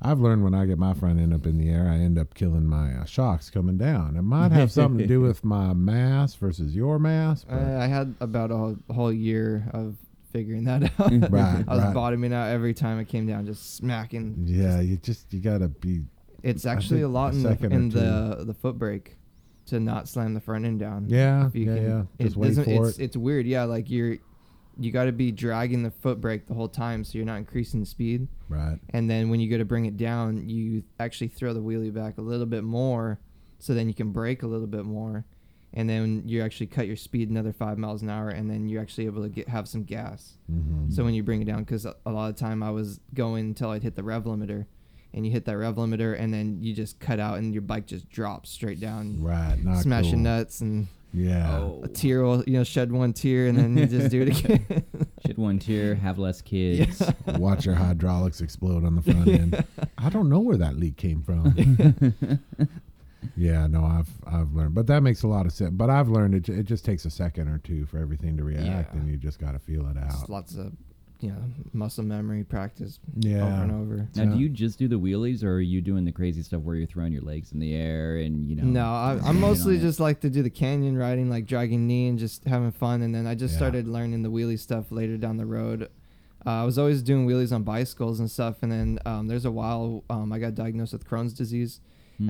I've learned when I get my front end up in the air, I end up killing my uh, shocks coming down. It might have something to do with my mass versus your mass. But Uh, I had about a whole, year of figuring that out. Right, I was right. bottoming out every time it came down, just smacking. yeah, you just you gotta be It's actually a lot a in, the, in the the foot brake to not slam the front end down. yeah yeah can- yeah. it Just wait for it's, it. It's weird, yeah. Like you're, you got to be dragging the foot brake the whole time, so you're not increasing speed. Right. And then when you go to bring it down, you actually throw the wheelie back a little bit more, so then you can brake a little bit more, and then you actually cut your speed another five miles an hour, and then you're actually able to get have some gas. Mm-hmm. So when you bring it down, because a lot of time I was going until I'd hit the rev limiter, and you hit that rev limiter, and then you just cut out, and your bike just drops straight down, right, smashing cool. nuts, and Yeah. oh, a tear will you know shed one tear, and then you just do it again. shed one tear, have less kids. Watch your hydraulics explode on the front end. I don't know where that leak came from. yeah, no, I've I've learned, but that makes a lot of sense. But I've learned it. It just takes a second or two for everything to react, Yeah. and you just got to feel it Just out. lots of you know muscle memory practice yeah. over and over. Now, Yeah. do you just do the wheelies, or are you doing the crazy stuff where you're throwing your legs in the air and you know? No, I, landing I'm on mostly it? just like to do the canyon riding, like dragging knee and just having fun. And then I just Yeah. started learning the wheelie stuff later down the road. Uh, I was always doing wheelies on bicycles and stuff. And then um, there's a while um, I got diagnosed with Crohn's disease.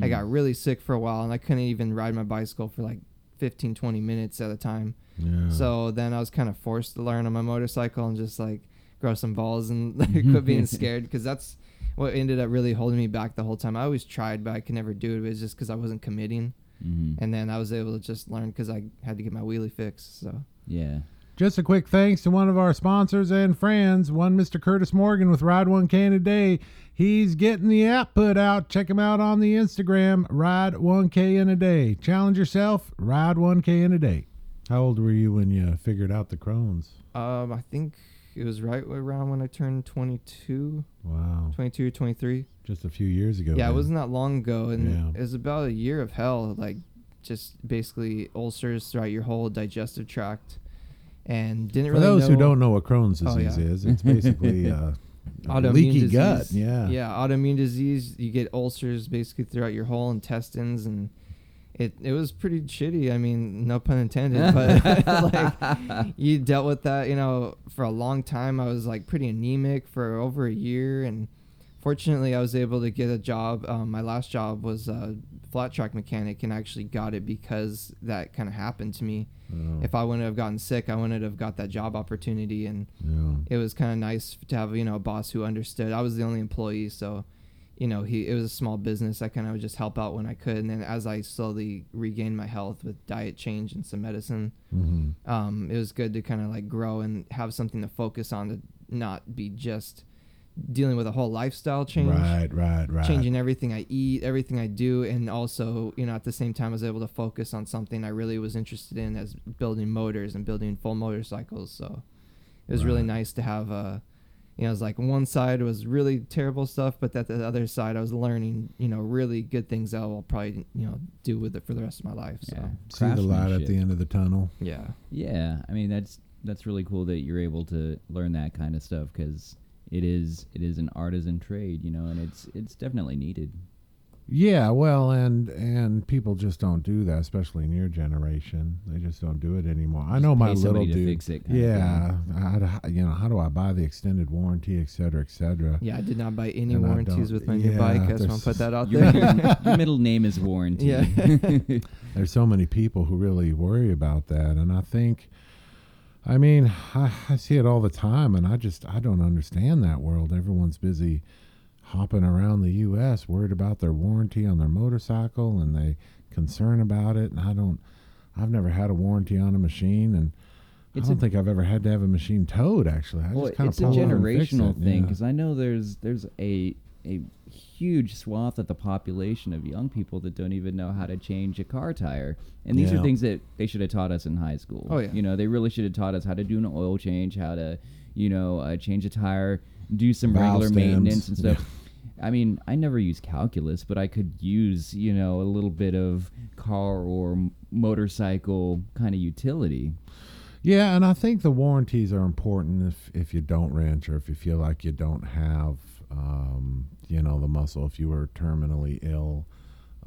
I Hmm. got really sick for a while and I couldn't even ride my bicycle for like 15, 20 minutes at a time. Yeah. So then I was kind of forced to learn on my motorcycle and just like grow some balls and like, quit being scared because that's what ended up really holding me back the whole time. I always tried, but I could never do it. It was just because I wasn't committing. Mhm. And then I was able to just learn because I had to get my wheelie fixed. So yeah. Just a quick thanks to one of our sponsors and friends, one Mr. Curtis Morgan with Ride 1K in a Day. He's getting the app put out. Check him out on the Instagram, Ride 1K in a Day. Challenge yourself, Ride 1K in a Day. How old were you when you figured out the Crohn's? um, I think it was right around when I turned 22, Wow. 22 or 23. Just a few years ago. yeah, it wasn't that long ago. And Yeah. it was about a year of hell. Like just basically ulcers throughout your whole digestive tract. And didn't For really those who don't know what Crohn's Oh, disease yeah. is, it's basically uh, autoimmune leaky disease. gut. Yeah. Yeah, autoimmune disease. You get ulcers basically throughout your whole intestines, and it it was pretty shitty. I mean, no pun intended, but like you dealt with that, you know, for a long time. I was like pretty anemic for over a year, and fortunately, I was able to get a job. Um, my last job was a flat track mechanic, and I actually got it because that kind of happened to me. Oh, If I wouldn't have gotten sick, I wouldn't have got that job opportunity, and yeah. it was kind of nice to have you know a boss who understood. I was the only employee, so you know he it was a small business. I kind of would just help out when I could, and then as I slowly regained my health with diet change and some medicine, Mhm. um, it was good to kind of like grow and have something to focus on to not be just dealing with a whole lifestyle change. Right, right, right. Changing everything I eat, everything I do, and also, you know, at the same time, I was able to focus on something I really was interested in, as building motors and building full motorcycles. So it was really nice to have a, you know, it was like one side was really terrible stuff, but that the other side I was learning, you know, really good things that I'll probably, you know, do with it for the rest of my life. So Yeah. See the light at the end of the tunnel. yeah, Yeah, I mean that's that's really cool that you're able to learn that kind of stuff because it is it is an artisan trade, you know, and it's it's definitely needed. Yeah, well, and and people just don't do that, especially in your generation. They just don't do it anymore. I know my little somebody to dude. fix it yeah, how do- you know, how do I buy the extended warranty, et cetera, et cetera? Yeah, I did not buy any And warranties with my new yeah, bike. I just there's- want to put that out there. middle, your middle name is warranty. Yeah. There's so many people who really worry about that, and I think, I mean, I, I see it all the time, and I just I don't understand that world. Everyone's busy hopping around the U.S. worried about their warranty on their motorcycle, and they concern about it. And I don't. I've never had a warranty on a machine, and It's I don't a- think I've ever had to have a machine towed. Actually, I well, just kind of it's a pull over and fix generational it, thing yeah. because I know there's there's a a huge swath of the population of young people that don't even know how to change a car tire, and these Yeah. are things that they should have taught us in high school. Oh, yeah. you know they really should have taught us how to do an oil change, how to you know uh, change a tire, do some Valve regular stems. maintenance and stuff. I mean, I never use calculus, but I could use, you know, a little bit of car or motorcycle kind of utility. Yeah, and I think the warranties are important if if you don't wrench or if you feel like you don't have, um, you know, the muscle. If you were terminally ill,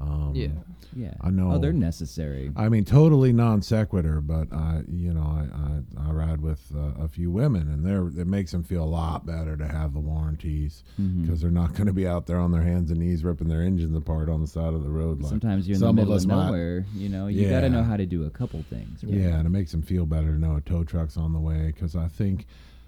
um, yeah. Yeah. I know. Oh, they're necessary. I mean, totally non sequitur, but I, you know, I I, I ride with uh, a few women, and they're it makes them feel a lot better to have the warranties because they're not going to be out there on their hands and knees ripping their engines apart on the side of the road. Like Sometimes you're in some the of middle of, us might- nowhere. You know, you got to know how to do a couple things. Right? Yeah, and it makes them feel better to know a tow truck's on the way because I think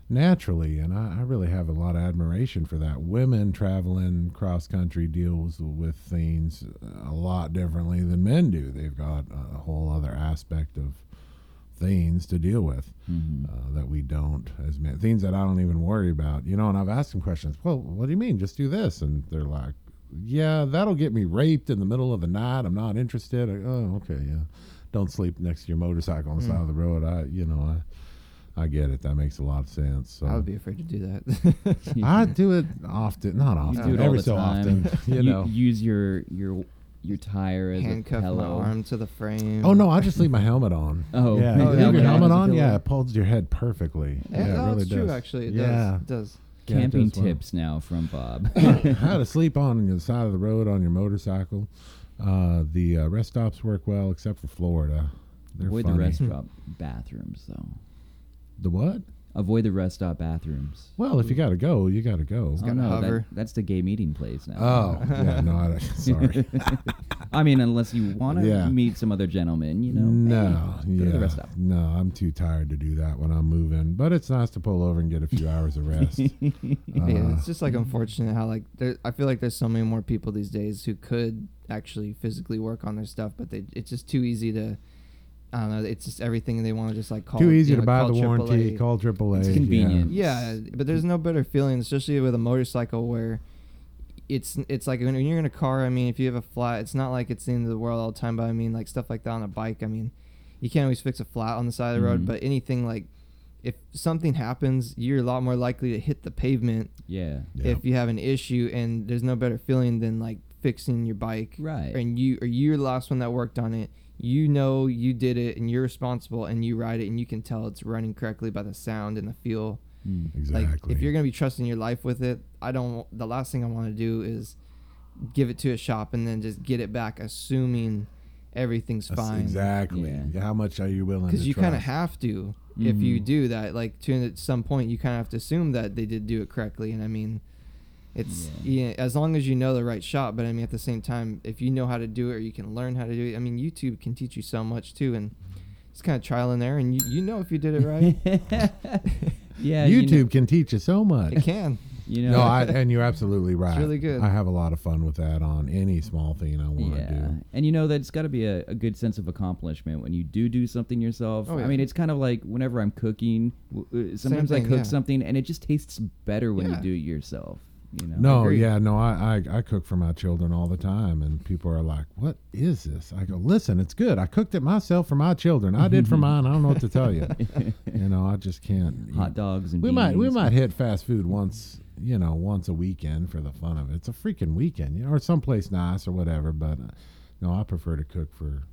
naturally, and I, I really have a lot of admiration for that. Women traveling cross country deals with things a lot differently than men do. They've got a whole other aspect of things to deal with Mhm. uh, that we don't as men. Things that I don't even worry about, you know. And I've asked them questions. Well, what do you mean? Just do this, and they're like, "Yeah, that'll get me raped in the middle of the night. I'm not interested." I, oh, okay, yeah. Don't sleep next to your motorcycle on the side of the road. I, you know, I, I get it. That makes a lot of sense. So I would be afraid to do that. I do it often, not You often, do it all every the so time. often. You know. use your your your tire as Handcuff a my pillow. arm to the frame. Oh no, I just leave my helmet on. Oh. yeah, Oh, you yeah, leave your helmet on. Yeah, it holds your head perfectly. Yeah, Yeah, it really that's true. does. Actually, it yeah. does. It does. Yeah, it Camping well. tips now from Bob. how to sleep on the side of the road on your motorcycle. Uh, the uh, rest stops work well, except for Florida. They're Avoid funny. the rest stop bathrooms, though. The what? Avoid the rest stop bathrooms. Well, if you got to go, you got to go. Oh gotta no, that, hover. that's the gay meeting place now. Oh, yeah, no, I, sorry. I mean, unless you want to Yeah. meet some other gentleman, you know. no, hey, go to the rest yeah, stop. no, I'm too tired to do that when I'm moving. But it's nice to pull over and get a few hours of rest. yeah, Uh, it's just like unfortunate how like there, I feel like there's so many more people these days who could actually physically work on their stuff, but they it's just too easy to. I don't know. It's just everything they want to just like call. Too easy you to buy call the warranty. AAA. Call AAA. It's convenient. Yeah, but there's no better feeling, especially with a motorcycle where it's it's like when you're in a car. I mean, if you have a flat, it's not like it's the end of the world all the time. But I mean, like stuff like that on a bike. I mean, you can't always fix a flat on the side of the road, Mhm. but anything like if something happens, you're a lot more likely to hit the pavement Yeah. Yeah. if you have an issue. And there's no better feeling than like fixing your bike, Right. and you or you're the last one that worked on it. You know you did it, and you're responsible, and you ride it, and you can tell it's running correctly by the sound and the feel. Mm. exactly. Like if you're gonna be trusting your life with it, I don't. The last thing I want to do is give it to a shop and then just get it back, assuming everything's That's fine. exactly. Yeah. How much are you willing? Because you kind of have to. If you Mhm. do that, like to at some point, you kind of have to assume that they did do it correctly. And I mean, it's yeah. as long as you know the right shot. But I mean, at the same time, if you know how to do it or you can learn how to do it, I mean, YouTube can teach you so much too. And it's kind of trial and error, and you, you know if you did it right. yeah. you YouTube know- can teach you so much. it can. You know, no, I, and you're absolutely right. really good. I have a lot of fun with that on any small thing I want to yeah, do. and you know that's got to be a, a good sense of accomplishment when you do do something yourself. Oh, yeah. I mean, it's kind of like whenever I'm cooking. w- uh, Sometimes I cook yeah. something and it just tastes better when you do it yourself. You know. No, agree. yeah, no, I, I I cook for my children all the time, and people are like, "What is this?" I go, "Listen, it's good. I cooked it myself for my children. I did for mine. I don't know what to tell you. you know, I just can't. eat. Hot dogs and We might we might hit fast food once, you know, once a weekend for the fun of it. It's a freaking weekend, you know, or someplace nice or whatever. But uh, no, I prefer to cook for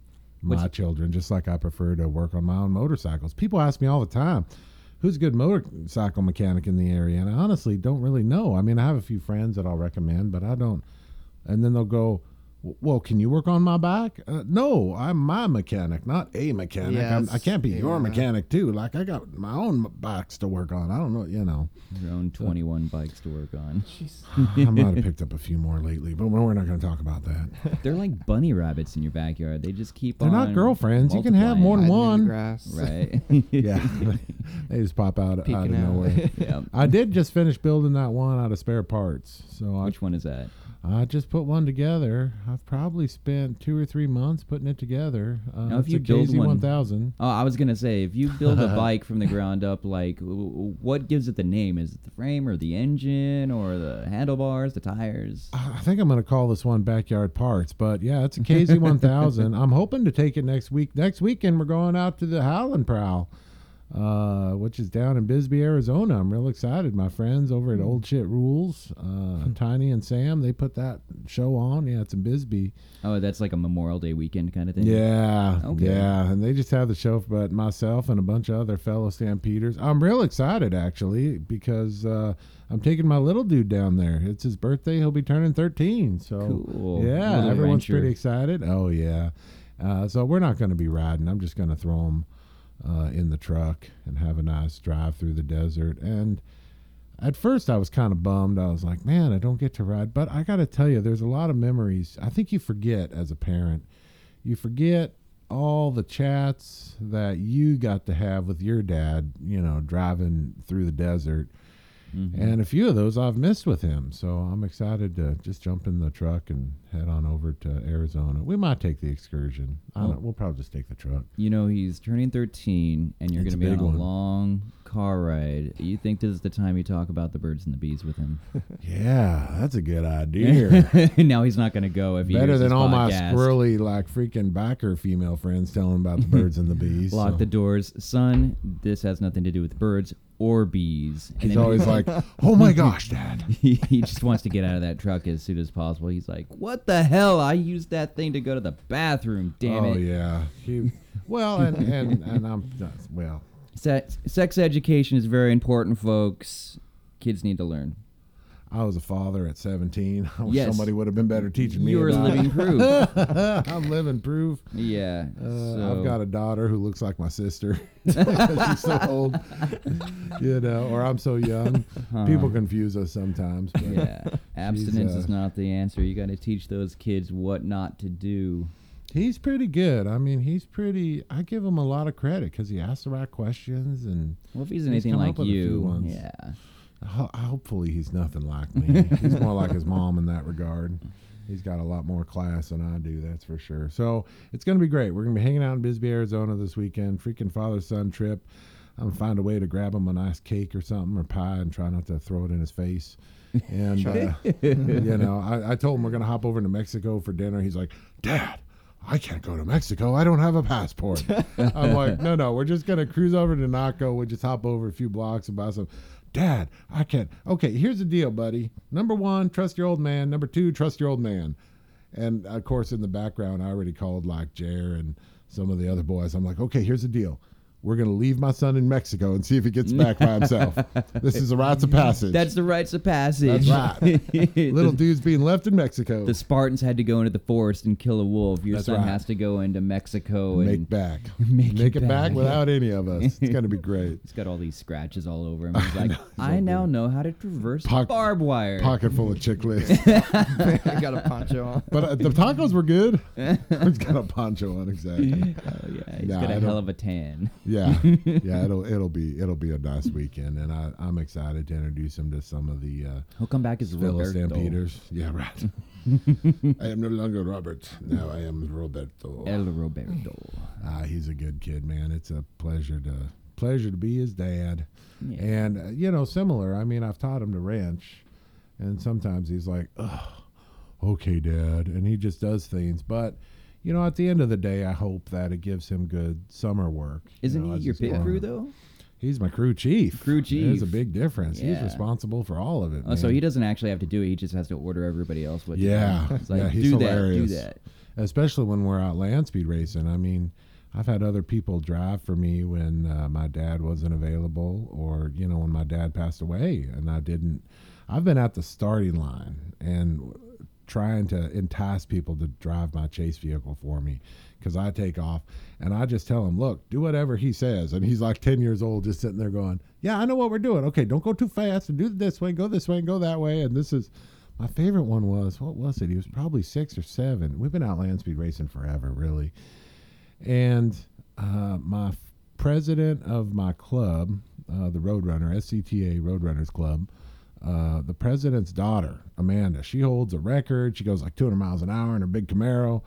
my What's- children, just like I prefer to work on my own motorcycles. People ask me all the time, "Who's a good motorcycle mechanic in the area?" And I honestly don't really know. I mean, I have a few friends that I'll recommend, but I don't. And then they'll go, well, can you work on my bike? Uh, no, I'm my mechanic, not a mechanic. Yeah, I'm, I can't be your mechanic too. Like I got my own bikes to work on. I don't know, you know. Your own 21 bikes to work on. I might have picked up a few more lately, but we're not going to talk about that. They're like bunny rabbits in your backyard. They just keep They're on. not girlfriends. You can have more than Hiding in the one. grass. Right. Yeah, they just pop out, out of Peeking out. nowhere. yeah. I did just finish building that one out of spare parts, so I Which one is that? I just put one together. I've probably spent two or three months putting it together. Uh, Now, if it's you a build KZ one- 1000. Oh, I was gonna say, if you build a bike from the ground up, like, w- w- what gives it the name? Is it the frame or the engine or the handlebars, the tires? I think I'm going to call this one Backyard Parts, but yeah, it's a KZ 1000. I'm hoping to take it next week. Next weekend, we're going out to the Howland Prowl, uh, which is down in Bisbee, Arizona. I'm real excited. My friends over at Old Shit Rules, uh, Tiny and Sam, they put that show on. Yeah, it's in Bisbee. Oh, that's like a Memorial Day weekend kind of thing. Yeah, Okay. yeah, and they just have the show, but myself and a bunch of other fellow stampeders. I'm real excited actually because uh, I'm taking my little dude down there. It's his birthday; he'll be turning 13. So Cool. yeah, everyone's adventure. pretty excited. Oh yeah, uh, so we're not going to be riding. I'm just going to throw him uh, in the truck and have a nice drive through the desert. And at first, I was kind of bummed. I was like, man, I don't get to ride. But I got to tell you, there's a lot of memories. I think you forget as a parent. You forget all the chats that you got to have with your dad, you know, driving through the desert. Mhm. And a few of those I've missed with him. So I'm excited to just jump in the truck and head on over to Arizona. We might take the excursion. I Oh. we'll probably just take the truck. You know, he's turning 13, and you're going to be on a one. long car ride. You think this is the time you talk about the birds and the bees with him? Yeah, that's a good idea. now he's not going to go if he Better than all my podcast. squirrely, like freaking backer female friends telling about the birds and the bees. Lock so. the doors, son. This has nothing to do with birds or bees. And He's always like, "Oh my gosh, Dad!" he, he just wants to get out of that truck as soon as possible. He's like, "What the hell? I used that thing to go to the bathroom. Damn oh it!" Oh yeah. He, well, and and and I'm well. Sex, sex education is very important, folks. Kids need to learn. I was a father at 17. I wish Yes. somebody would have been better teaching me. You're about living it. proof. I'm living proof. Yeah. Uh, so, I've got a daughter who looks like my sister. She's so old, you know, or I'm so young. People confuse us sometimes. But yeah. Abstinence uh, is not the answer. You got to teach those kids what not to do. He's pretty good. I mean, he's pretty. I give him a lot of credit because he asks the right questions, and Well, if he's He's anything like up with a you, yeah. ho- hopefully he's nothing like me. he's more like his mom in that regard. He's got a lot more class than I do, that's for sure. So it's going to be great. We're going to be hanging out in Bisbee, Arizona this weekend. Freaking father son trip. I'm going to find a way to grab him a nice cake or something or pie and try not to throw it in his face. And, uh, you know, I, I told him we're going to hop over to Mexico for dinner. He's like, Dad, I can't go to Mexico. I don't have a passport. I'm like, no, no, we're just gonna cruise over to Naco. We'll just hop over a few blocks and buy some. Dad, I can't. Okay, here's the deal, buddy. Number one, trust your old man. Number two, trust your old man. And of course, in the background, I already called like Jer and some of the other boys. I'm like, okay, here's the deal. We're gonna leave my son in Mexico and see if he gets back by himself. This is a rites of passage. That's the rites of passage. That's right. The- Little dude's being left in Mexico. The Spartans had to go into the forest and kill a wolf. Your That's son right. has to go into Mexico and make back. Make Make, it it back back. without any of us. It's gonna be great. He's got all these scratches all over him. He's like, know, I all now good. know how to traverse Pock- barbed wire. Pocket full of chiclets. I got a poncho on. But uh, the tacos were good. He's got a poncho on, exactly. Oh yeah, he's Nah, got I a don't- hell of a tan. Yeah, yeah. It'll it'll be it'll be a nice weekend, and I, I'm excited to introduce him to some of the uh, He'll come back as fellow Roberto. stampeders. Yeah, right. I am no longer Robert. Now I am Roberto. El Roberto. Ah, he's a good kid, man. It's a pleasure to pleasure to be his dad. Yeah. And uh, you know, similar. I mean, I've taught him to wrench, and sometimes he's like, "Oh, okay, Dad," and he just does things. But you know, at the end of the day, I hope that it gives him good summer work. Isn't know, he your pit crew though? He's my crew chief. Crew chief. There's a big difference. He's responsible for all of it. Oh, so he doesn't actually have to do it. He just has to order everybody else what to Yeah. do. It's like, Yeah, he's do hilarious. that, do that. especially when we're out land speed racing. I mean, I've had other people drive for me when uh, my dad wasn't available, or you know, when my dad passed away, and I didn't. I've been at the starting line and trying to entice people to drive my chase vehicle for me because I take off and I just tell him, look, do whatever he says. And he's like 10 years old, just sitting there going, yeah, I know what we're doing. Okay, don't go too fast and do this way, go this way and go that way. And this is my favorite one was, what was it? He was probably six or seven. We've been out land speed racing forever, really. And uh, my f- president of my club, uh, the Roadrunner, SCTA Roadrunners Club, uh, the president's daughter, Amanda, she holds a record. She goes like 200 miles an hour in her big Camaro.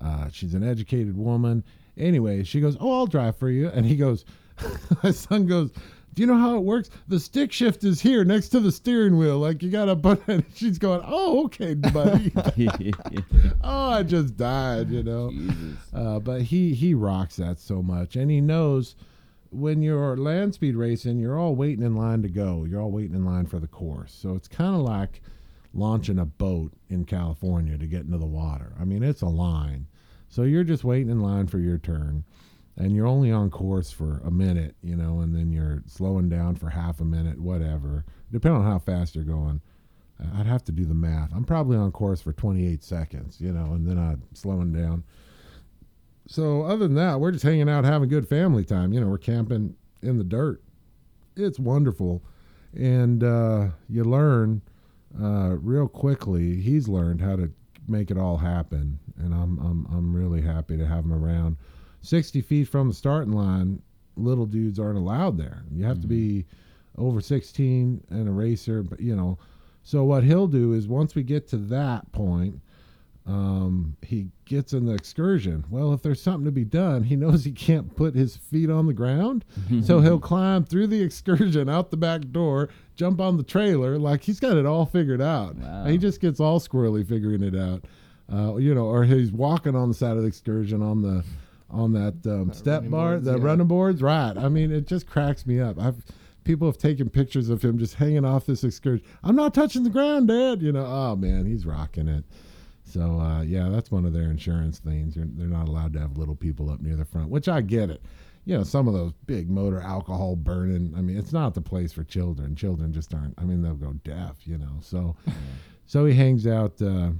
Uh, she's an educated woman. Anyway, she goes, Oh, I'll drive for you. And he goes, My son goes, Do you know how it works? The stick shift is here next to the steering wheel. Like you got to put it. She's going, Oh, okay, buddy. oh, I just died, you know. Uh, but he he rocks that so much, and he knows when you're land speed racing, you're all waiting in line to go. You're all waiting in line for the course. So it's kind of like launching a boat in California to get into the water. I mean, it's a line. So you're just waiting in line for your turn, and you're only on course for a minute, you know, and then you're slowing down for half a minute, whatever, depending on how fast you're going. I'd have to do the math. I'm probably on course for 28 seconds, you know, and then I'm slowing down. So other than that, we're just hanging out, having good family time. You know, we're camping in the dirt. It's wonderful, and uh, you learn uh, real quickly. He's learned how to make it all happen, and I'm I'm I'm really happy to have him around. Sixty feet from the starting line, little dudes aren't allowed there. You have to be over 16 and a racer, but you know. So what he'll do is once we get to that point, um, he gets in the excursion. Well, if there's something to be done, he knows he can't put his feet on the ground. so he'll climb through the excursion out the back door, jump on the trailer. Like he's got it all figured out. Wow. He just gets all squirrely figuring it out. Uh, you know, or he's walking on the side of the excursion on the on that um, step bar, boards, the yeah. running boards. Right. I mean, it just cracks me up. I've people have taken pictures of him just hanging off this excursion. I'm not touching the ground, Dad. You know, oh man, he's rocking it. So uh, yeah, that's one of their insurance things. They're, they're not allowed to have little people up near the front, which I get it. You know, some of those big motor alcohol burning. I mean, it's not the place for children. Children just aren't. I mean, they'll go deaf. You know, so so he hangs out. Uh,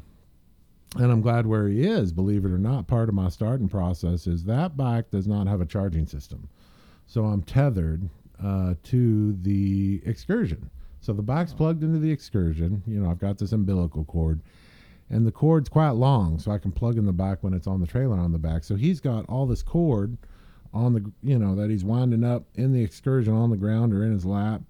and I'm glad where he is. Believe it or not, part of my starting process is that bike does not have a charging system, so I'm tethered uh, to the excursion. So the bike's plugged into the excursion. You know, I've got this umbilical cord, and the cord's quite long, so I can plug in the bike when it's on the trailer on the back. So he's got all this cord on the, you know, that he's winding up in the excursion on the ground or in his lap.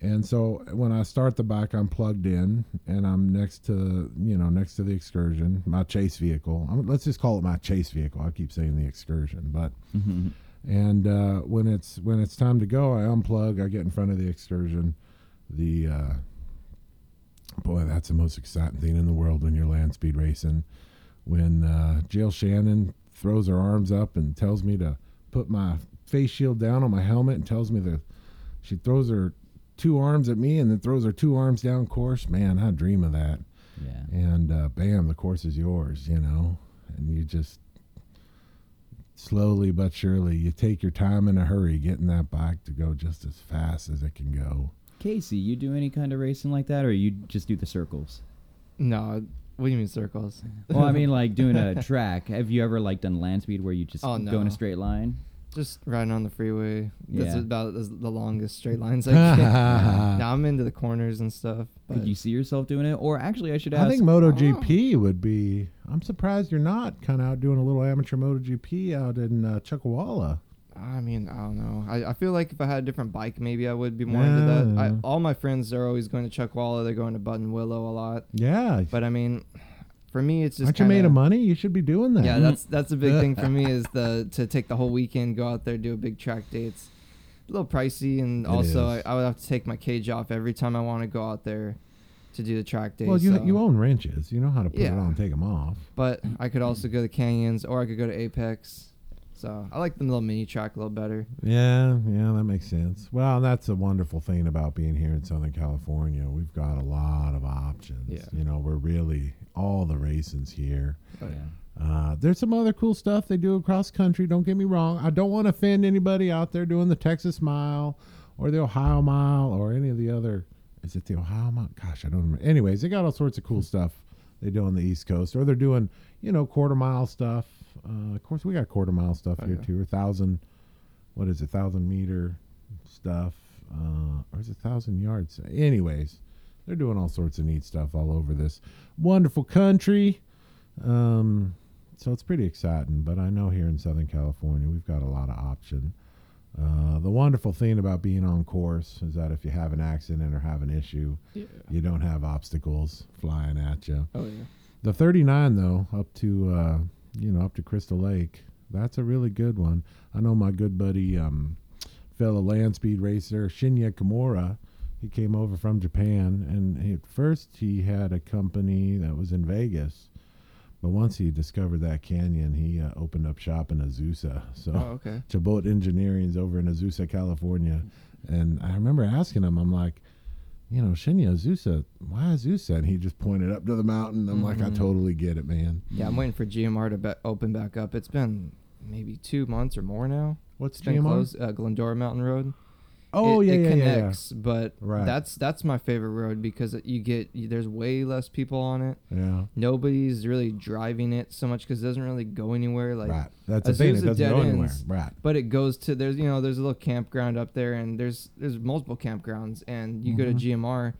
And so when I start the bike, I'm plugged in and I'm next to, you know, next to the excursion, my chase vehicle. I'm, let's just call it my chase vehicle. I keep saying the excursion, but Mhm. and uh, when it's when it's time to go, I unplug. I get in front of the excursion. The uh, boy, that's the most exciting thing in the world when you're land speed racing. When uh, Jill Shannon throws her arms up and tells me to put my face shield down on my helmet and tells me that she throws her two arms at me and then throws her two arms down course. Man, I dream of that. Yeah. And uh, bam, the course is yours. You know, and you just slowly but surely you take your time in a hurry getting that bike to go just as fast as it can go. Casey, you do any kind of racing like that, or you just do the circles? No, what do you mean circles? Well, I mean, like doing a track. Have you ever like done land speed where you just Oh, no. go in a straight line? Just riding on the freeway. That's Yeah. about as the longest straight lines I get. now I'm into the corners and stuff. But Could you see yourself doing it? Or actually, I should ask. I ask. think MotoGP would be. I'm surprised you're not kind of out doing a little amateur MotoGP out in uh, Chuckwalla. I mean, I don't know. I, I feel like if I had a different bike, maybe I would be more into that. I, Yeah. all my friends are always going to Chuckwalla. They're going to Buttonwillow a lot. Yeah, But I mean, for me, it's just aren't you made kinda- money? You should be doing that. Yeah, that's that's a big thing for me is the to take the whole weekend, go out there, do a big track day. It's a little pricey, and It also I. I would have to take my cage off every time I want to go out there to do the track day. well, you so- you own wrenches. You know how to put it on, and take them off. But I could also go to Canyons, or I could go to Apex. So I like the little mini track a little better. Yeah, yeah, that makes sense. Well, that's a wonderful thing about being here in Southern California. We've got a lot of options. Yeah. You know, we're really all the racing's here. Oh Yeah. Uh, there's some other cool stuff they do across country. Don't get me wrong. I don't want to offend anybody out there doing the Texas Mile or the Ohio Mile or any of the other. Is it the Ohio Mile? Gosh, I don't remember. Anyways, they got all sorts of cool stuff they do on the East Coast, or they're doing you know quarter mile stuff. Uh, of course, we got quarter mile stuff Oh, here yeah. too, or thousand. What is it? Thousand meter stuff, uh, or is it thousand yards? Anyways, they're doing all sorts of neat stuff all over this wonderful country. Um, so it's pretty exciting. But I know here in Southern California, we've got a lot of option. Uh, the wonderful thing about being on course is that if you have an accident or have an issue, Yeah. you don't have obstacles flying at you. Oh yeah. The 39 though, up to uh, you know up to Crystal Lake, that's a really good one. I know my good buddy, um, fellow land speed racer Shinya Kimura. He came over from Japan, and he, at first he had a company that was in Vegas, but once he discovered that canyon, he uh, opened up shop in Azusa. So Oh okay. Chabott Engineering's over in Azusa, California. And I remember asking him, I'm like, you know, Shinya Azusa, why Azusa? And he just pointed up to the mountain. I'm like, I Mhm. totally get it, man. Yeah, I'm waiting for GMR to be- open back up. It's been maybe two months or more now. What's It's GMR? closed. Uh, Glendora Mountain Road. Oh, it, yeah, it yeah, yeah, yeah. connects, but Right. that's that's my favorite road because you get there's way less people on it. Yeah. Nobody's really driving it so much because it doesn't really go anywhere. Like, right. That's the thing. It doesn't go anywhere. ends. Right. but it goes to there's you know there's a little campground up there and there's there's multiple campgrounds and you go to Mhm. GMR,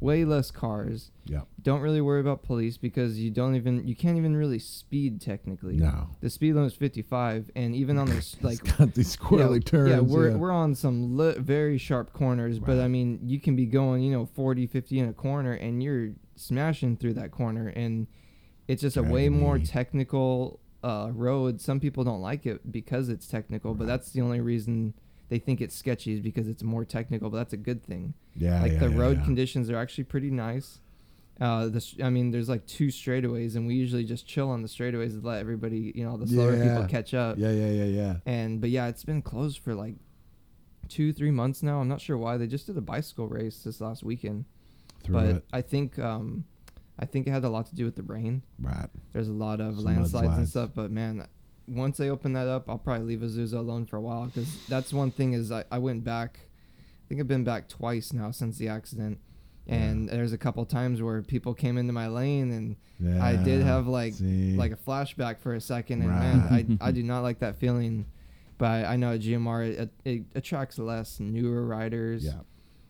way less cars. Yeah. Don't really worry about police because you don't even you can't even really speed technically. No. The speed limit is 55, and even on this like got these squirrely turns. Yeah, we're yeah. we're on some li- very sharp corners, but I mean, you can be going, you know, 40, 50 in a corner and you're smashing through that corner and it's just a way more technical uh, road. Some people don't like it because it's technical, but that's the only reason they think it's sketchy is because it's more technical, but that's a good thing. yeah, like yeah, the yeah, road yeah. conditions are actually pretty nice. Uh, the I mean, there's like two straightaways, and we usually just chill on the straightaways and let everybody, you know, the slower people catch up. Yeah, yeah, yeah, yeah. And but yeah, it's been closed for like two, three months now. I'm not sure why. They just did a bicycle race this last weekend, Through but it. I think um, I think it had a lot to do with the rain. Right. There's a lot of Some landslides and stuff, but man, once they open that up, I'll probably leave Azusa alone for a while because that's one thing is I, I went back. I think I've been back twice now since the accident. And there's a couple times where people came into my lane and Yeah. I did have like see. like a flashback for a second, and Right. man, I, I do not like that feeling. But I, I know at GMR it, it attracts less newer riders yeah.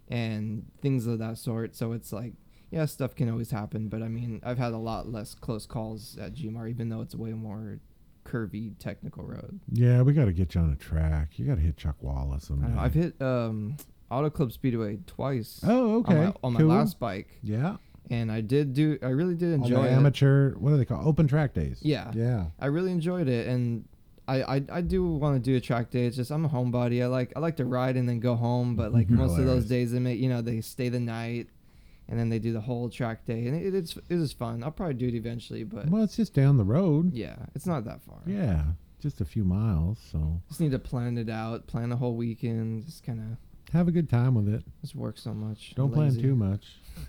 and things of that sort. So it's like, yeah, stuff can always happen. But I mean, I've had a lot less close calls at GMR, even though it's way more curvy technical road. Yeah, we got to get you on a track. You got to hit Chuckwalla I someday. I've hit um, Auto Club Speedway twice. Oh, okay. On my, on my Cool. last bike, Yeah. and I did do. I really did enjoy it. amateur. What do they call open track days? Yeah. Yeah. I really enjoyed it, and I I, I do want to do a track day. It's just I'm a homebody. I like I like to ride and then go home. But like most of those days, they make you know they stay the night, and then they do the whole track day, and it, it's it is fun. I'll probably do it eventually, but Well, it's just down the road. yeah, it's not that far. Yeah, just a few miles. So just need to plan it out, plan the whole weekend. Just kind of have a good time with it. just work so much. Don't plan Lazy. too much.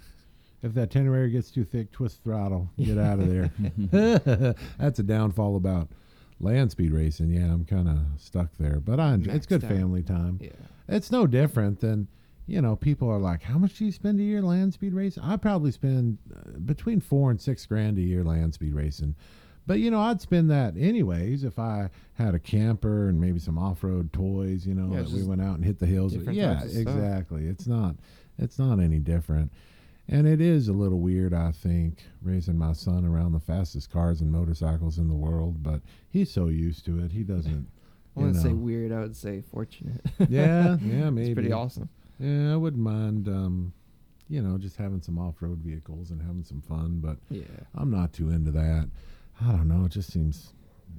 If that itinerary gets too thick, twist throttle. Get out of there. That's a downfall about land speed racing. Yeah, I'm kind of stuck there, but I enjoy. It's good out. family time. Yeah. It's no different than, you know, people are like, how much do you spend a year land speed racing? I probably spend uh, between four and six grand a year land speed racing. But you know, I'd spend that anyways if I had a camper and maybe some off-road toys. You know, Yeah, that we went out and hit the hills. Yeah, stuff. exactly. It's not, it's not any different. And it is a little weird, I think, raising my son around the fastest cars and motorcycles in the world. But he's so used to it, he doesn't. I wouldn't say weird. I would say fortunate. Yeah, yeah, maybe. it's pretty awesome. Yeah, I wouldn't mind, um, you know, just having some off-road vehicles and having some fun. But Yeah. I'm not too into that. I don't know. It just seems,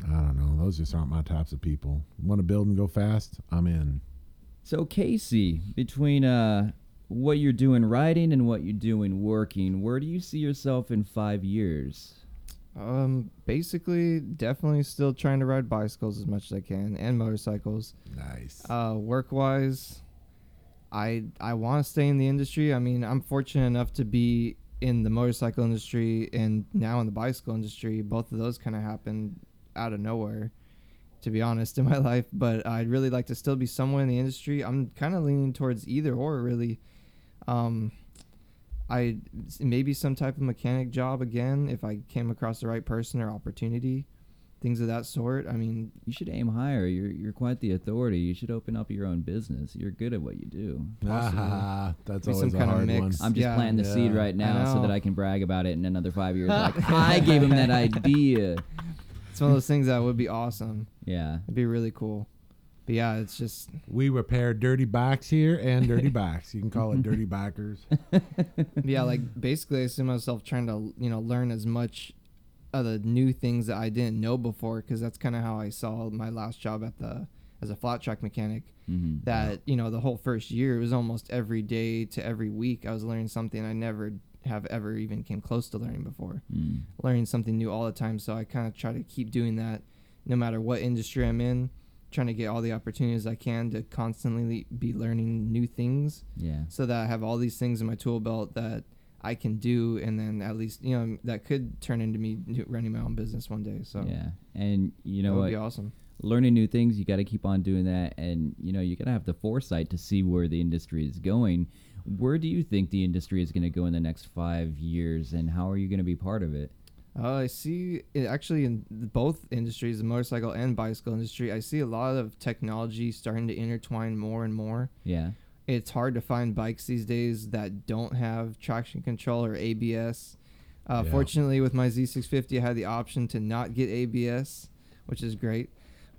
I don't know. Those just aren't my types of people. Want to build and go fast? I'm in. So Casey, between uh, what you're doing riding and what you're doing working, where do you see yourself in five years? Um, basically, definitely still trying to ride bicycles as much as I can and motorcycles. Nice. Uh, work wise, I I want to stay in the industry. I mean, I'm fortunate enough to be in the motorcycle industry and now in the bicycle industry. Both of those kind of happened out of nowhere, to be honest, in my life. But I'd really like to still be somewhere in the industry. I'm kind of leaning towards either or, really. Um, I maybe some type of mechanic job again if I came across the right person or opportunity, things of that sort. I mean, You should aim higher. You're you're quite the authority. You should open up your own business. You're good at what you do. Ah, that's Be some always a kind of hard mix. one. I'm just Yeah. planting the seed right now so know. that I can brag about it in another five years. Like I gave him that idea. it's one of those things that would be awesome. Yeah. It'd be really cool. But yeah, it's just We repair dirty bikes here and dirty bikes. You can call it dirty bikers. yeah, like basically I see myself trying to you know learn as much of the new things that I didn't know before because that's kind of how I saw my last job at the as a flat track mechanic. hmm That you know the whole first year it was almost every day to every week I was learning something I never have ever even came close to learning before. Mm. Learning something new all the time, so I kind of try to keep doing that no matter what industry I'm in. Trying to get all the opportunities I can to constantly be learning new things Yeah. so that I have all these things in my tool belt that I can do, and then at least you know that could turn into me running my own business one day. So Yeah. And you know that would what? be awesome. learning new things you got to keep on doing that and you know you got to have the foresight to see where the industry is going where do you think the industry is going to go in the next five years and how are you going to be part of it Uh, I see it actually in both industries, the motorcycle and bicycle industry. I see a lot of technology starting to intertwine more and more. yeah It's hard to find bikes these days that don't have traction control or ABS. Uh, Yeah. Fortunately, with my Z650, I had the option to not get ABS, which is great.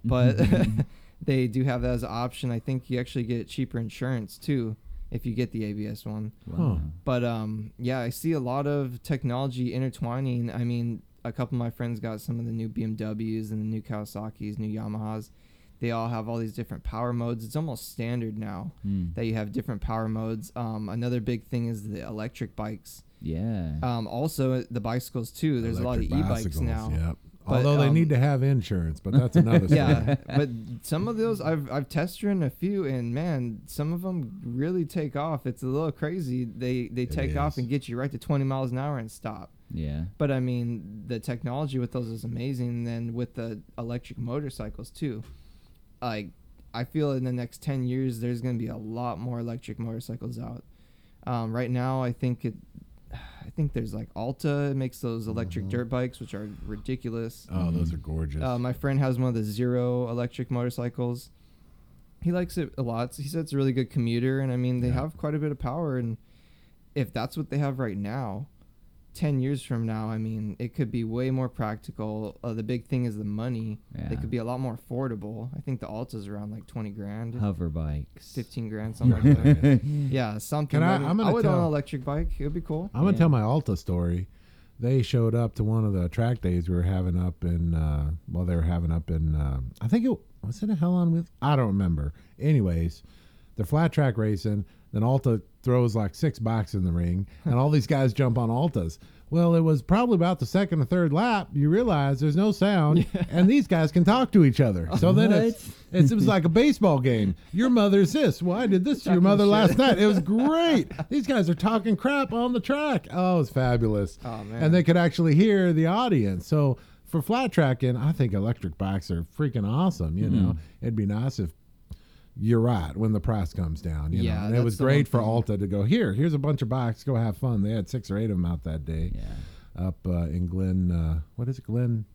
But they do have that as an option. I think you actually get cheaper insurance too if you get the ABS one. wow. But um, yeah, I see a lot of technology intertwining. I mean, a couple of my friends got some of the new BMWs and the new Kawasaki's, new Yamahas. They all have all these different power modes. It's almost standard now Hmm. that you have different power modes. Um, another big thing is the electric bikes. yeah Um, also the bicycles too. There's Electric a lot of e-bikes now. Yep. But, Although they um, need to have insurance, but that's another story. Yeah, but some of those I've I've tested ridden a few, and man, some of them really take off. It's a little crazy. They they It take off and get you right to 20 miles an hour and stop. yeah But I mean, the technology with those is amazing. And then with the electric motorcycles too, like I feel in the next 10 years there's gonna be a lot more electric motorcycles out. Um, right now, I think it. I think there's like Alta it makes those electric Mhm. dirt bikes, which are ridiculous. Oh, those are gorgeous. Uh, my friend has one of the Zero electric motorcycles. He likes it a lot. He said it's a really good commuter, and I mean they Yeah. have quite a bit of power. And if that's what they have right now, ten years from now, I mean it could be way more practical. Uh, the big thing is the money. yeah They could be a lot more affordable. I think the Alta's around like twenty grand, hover bikes fifteen grand, something like that. Yeah, something. Can I- I'm gonna I would own an electric bike. It would be cool. I'm gonna Yeah. tell my Alta story. They showed up to one of the track days we were having up in. Uh, well, they were having up in. Um, I think it was it a Hell on Wheels. I don't remember. Anyways, they're flat track racing. Then Alta throws like six bikes in the ring, and all these guys jump on Altas. Well, it was probably about the second or third lap. You realize there's no sound, and these guys can talk to each other. So then it's, it's, it was like a baseball game. Your mother's this. Well, I did this to your mother shit. last night. It was great. These guys are talking crap on the track. Oh, it was fabulous. Oh man. And they could actually hear the audience. So for flat tracking, I think electric bikes are freaking awesome. You mm-hmm. know, it'd be nice if you're right when the price comes down. You Yeah, know, and it was great for. Alta to go here. Here's a bunch of bikes. Go have fun. They had six or eight of them out that day yeah up uh, in Glen. Uh, what is it, Glen?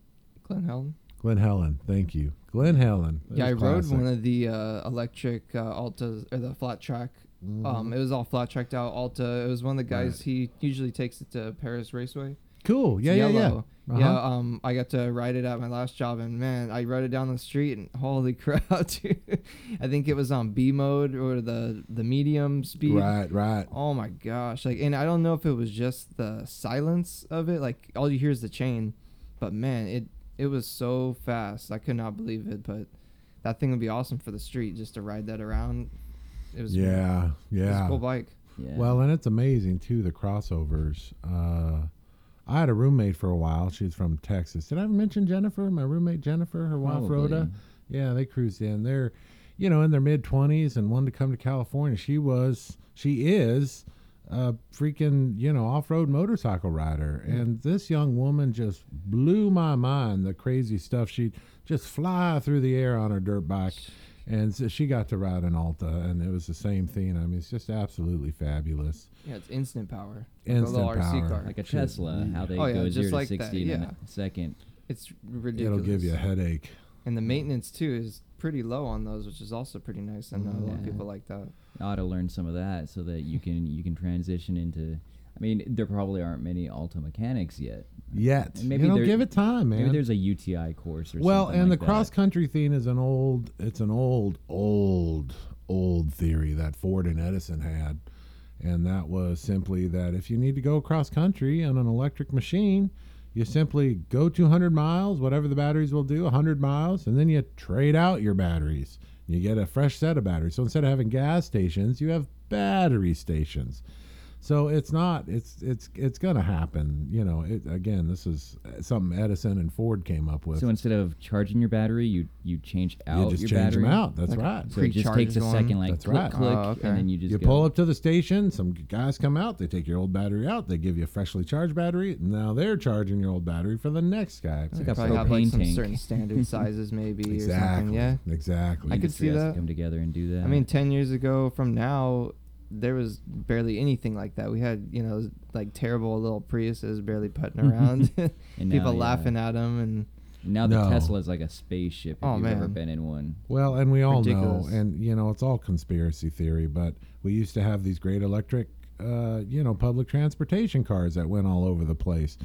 Glen Helen. Glen Helen. Thank you, Glen Helen. That Yeah, I was rode one of the uh, electric uh, Altas or the flat track. Mm-hmm. Um, it was all flat tracked out Alta. It was one of the guys. He usually takes it to Perris Raceway. Cool. It's Yeah, yeah, yeah. Uh-huh. Yeah, um, I got to ride it at my last job, and man, I rode it down the street, and holy crap, dude! I think it was on B mode or the the medium speed. Right, right. Oh my gosh! Like, and I don't know if it was just the silence of it, like all you hear is the chain, but man, it it was so fast. I could not believe it, but that thing would be awesome for the street just to ride that around. It was Yeah, it was yeah. a cool bike. yeah Well, and it's amazing too the crossovers. Uh, I had a roommate for a while. She's from Texas. Did I ever mention Jennifer? My roommate Jennifer, her wife Probably. Rhoda. Yeah, they cruised in. They're, you know, in their mid twenties and wanted to come to California. She was, she is, a freaking, you know, off road motorcycle rider. And this young woman just blew my mind. The crazy stuff she'd just fly through the air on her dirt bike. And so she got to ride an Alta, and it was the same thing. I mean, it's just absolutely fabulous. Yeah, it's instant power. Instant like a power. RC car. Like a Sure. Tesla, how they Oh, yeah, go just zero to like that, sixty in a second. It's ridiculous. It'll give you a headache. and the maintenance too is pretty low on those, which is also pretty nice. I know a lot of people like that. I ought to learn some of that so that you can you can transition into. I mean, there probably aren't many Alta mechanics yet. Yet, And maybe you know, there- give it time, man. Maybe there's a UTI course or something. well, something and like the that. cross country thing is an old. It's an old, old, old theory that Ford and Edison had, and that was simply that if you need to go cross country on an electric machine, you simply go 200 miles, whatever the batteries will do, 100 miles, and then you trade out your batteries. You get a fresh set of batteries. So instead of having gas stations, you have battery stations. So it's not. It's it's it's gonna happen. You know. It, again, this is uh, something Edison and Ford came up with. So instead of charging your battery, you you change out you just your change battery. them out. That's Like right. So it just takes a Pre-charges second, like That's click, right. click, Oh, okay. and then you just You go. pull up to the station. Some guys come out. They take your old battery out. They give you a freshly charged battery. Now they're charging your old battery for the next guy. like a Probably have like propane some tank. certain standard sizes maybe or something. exactly. Yeah. Exactly. I could see Industry has to that. come together and do that. I mean, ten years ago from now, there was barely anything like that. We had you know like terrible little Priuses barely putting around. And now, People yeah. laughing at them and now the No. Tesla is like a spaceship. If Oh, you've ever been in one. Well, and we all Ridiculous. know, and you know, it's all conspiracy theory, but we used to have these great electric, uh, you know, public transportation cars that went all over the place.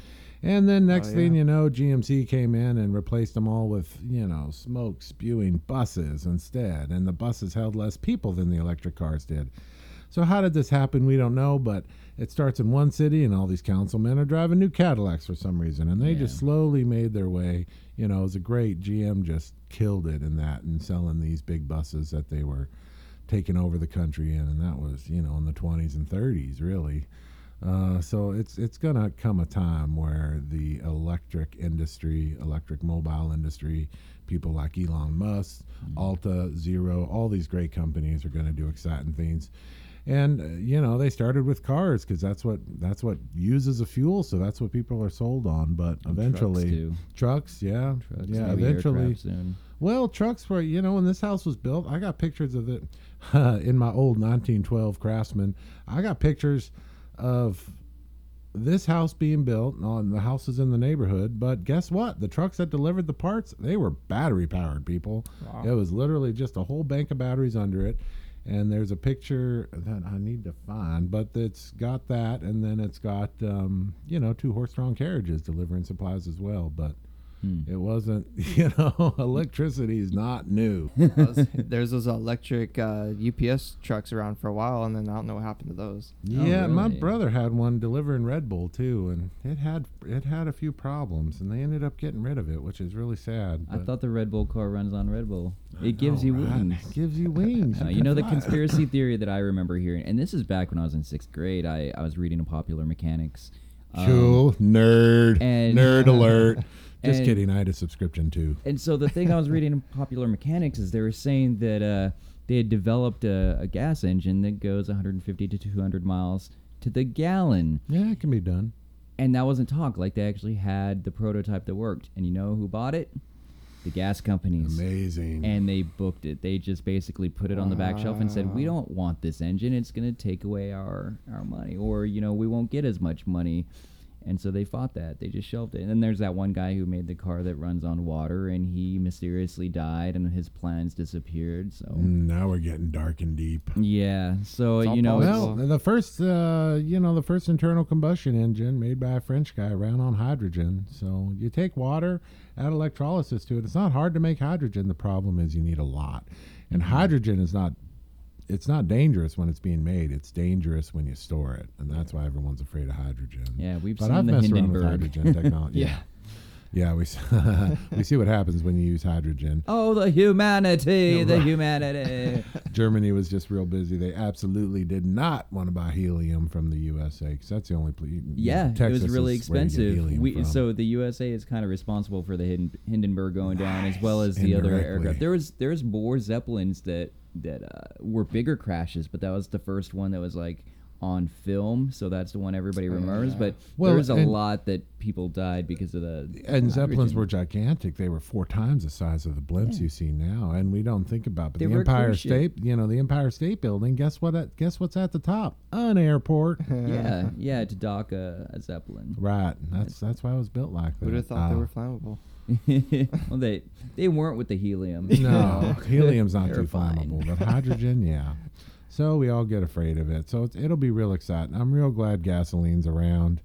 And then next Oh, thing you know, GMC came in and replaced them all with, you know, smoke spewing buses instead. And the buses held less people than the electric cars did. So how did this happen? We don't know, but it starts in one city, and all these councilmen are driving new Cadillacs for some reason, and they just slowly made their way. You know, it was a great GM just killed it in that and selling these big buses that they were taking over the country in, and that was you know in the 20s and 30s really. Uh, so it's it's gonna come a time where the electric industry, electric mobile industry, people like Elon Musk, Alta, Zero, all these great companies are gonna do exciting things. And uh, you know they started with cars because that's what that's what uses a fuel, so that's what people are sold on. But And eventually, trucks, trucks, yeah, Trucks, yeah, eventually, well, trucks were, you know, when this house was built, I got pictures of it in my old 1912 Craftsman. I got pictures of this house being built on the houses in the neighborhood. But guess what? The trucks that delivered the parts, they were battery powered, people. Wow. It was literally just a whole bank of batteries under it. And there's a picture that I need to find, but it's got that, and then it's got, um, you know, two horse-drawn carriages delivering supplies as well. But Hmm. it wasn't, you know, electricity is not new. those, there's those electric uh, UPS trucks around for a while, and then I don't know what happened to those. yeah, my really? brother had one delivering Red Bull too, and it had it had a few problems, and they ended up getting rid of it, which is really sad. I thought the Red Bull car runs on Red Bull. I It gives know, you right? wings. It gives you wings. Uh, you know the conspiracy theory that I remember hearing, and this is back when I was in sixth grade. I, I was reading a Popular Mechanics. Um, Cool nerd, and- nerd alert. Just and- kidding. I had a subscription too. And so the thing I was reading in Popular Mechanics is they were saying that uh, they had developed a, a gas engine that goes 150 to 200 miles to the gallon, Yeah, it can be done. and that wasn't talk. Like they actually had the prototype that worked, and you know who bought it? The gas companies. Amazing. And they booked it. They just basically put it on the back shelf and said, "We don't want this engine. It's going to take away our our money, or you know, we won't get as much money." And so they fought that. They just shelved it. And then there's that one guy who made the car that runs on water, and he mysteriously died, and his plans disappeared. So Mm, now we're getting dark and deep. yeah, so It's you know. Well, the first, uh, you know, the first internal combustion engine made by a French guy ran on hydrogen. So you take water, add electrolysis to it. It's not hard to make hydrogen. The problem is you need a lot, and Mm-hmm. hydrogen is not. It's not dangerous when it's being made. It's dangerous when you store it, and that's why everyone's afraid of hydrogen. yeah, we've But seen I've the messed around with Hindenburg. hydrogen technology. Yeah. yeah, we we see what happens when you use hydrogen. Oh, the humanity, Yeah, the right. humanity. Germany was just real busy. They absolutely did not want to buy helium from the USA because that's the only place. Yeah, Texas it was really is where you get expensive. We, so the USA is kind of responsible for the Hindenburg going down, as well as the other aircraft. There was there was more Zeppelins that that uh, were bigger crashes, but that was the first one that was like on film, so that's the one everybody remembers. yeah. But Well, was a lot that people died because of the And Zeppelins were gigantic. They were four times the size of the blimps Yeah. you see now, and we don't think about. But They the Empire. State, you know, the Empire State Building. Guess what? At, guess what's at the top? An airport. yeah, yeah, to dock a, a zeppelin. right. That's that's why it was built like that. Who'd have thought they Uh, were flammable? well, they they weren't with the helium. No, helium's not too fine. flammable, but hydrogen, yeah. So we all get afraid of it. So it's, it'll be real exciting. I'm real glad gasoline's around.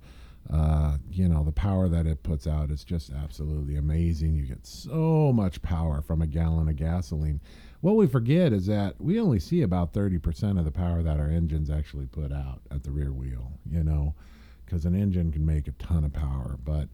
Uh, you know, the power that it puts out is just absolutely amazing. You get so much power from a gallon of gasoline. What we forget is that we only see about 30% of the power that our engines actually put out at the rear wheel, you know, because an engine can make a ton of power, but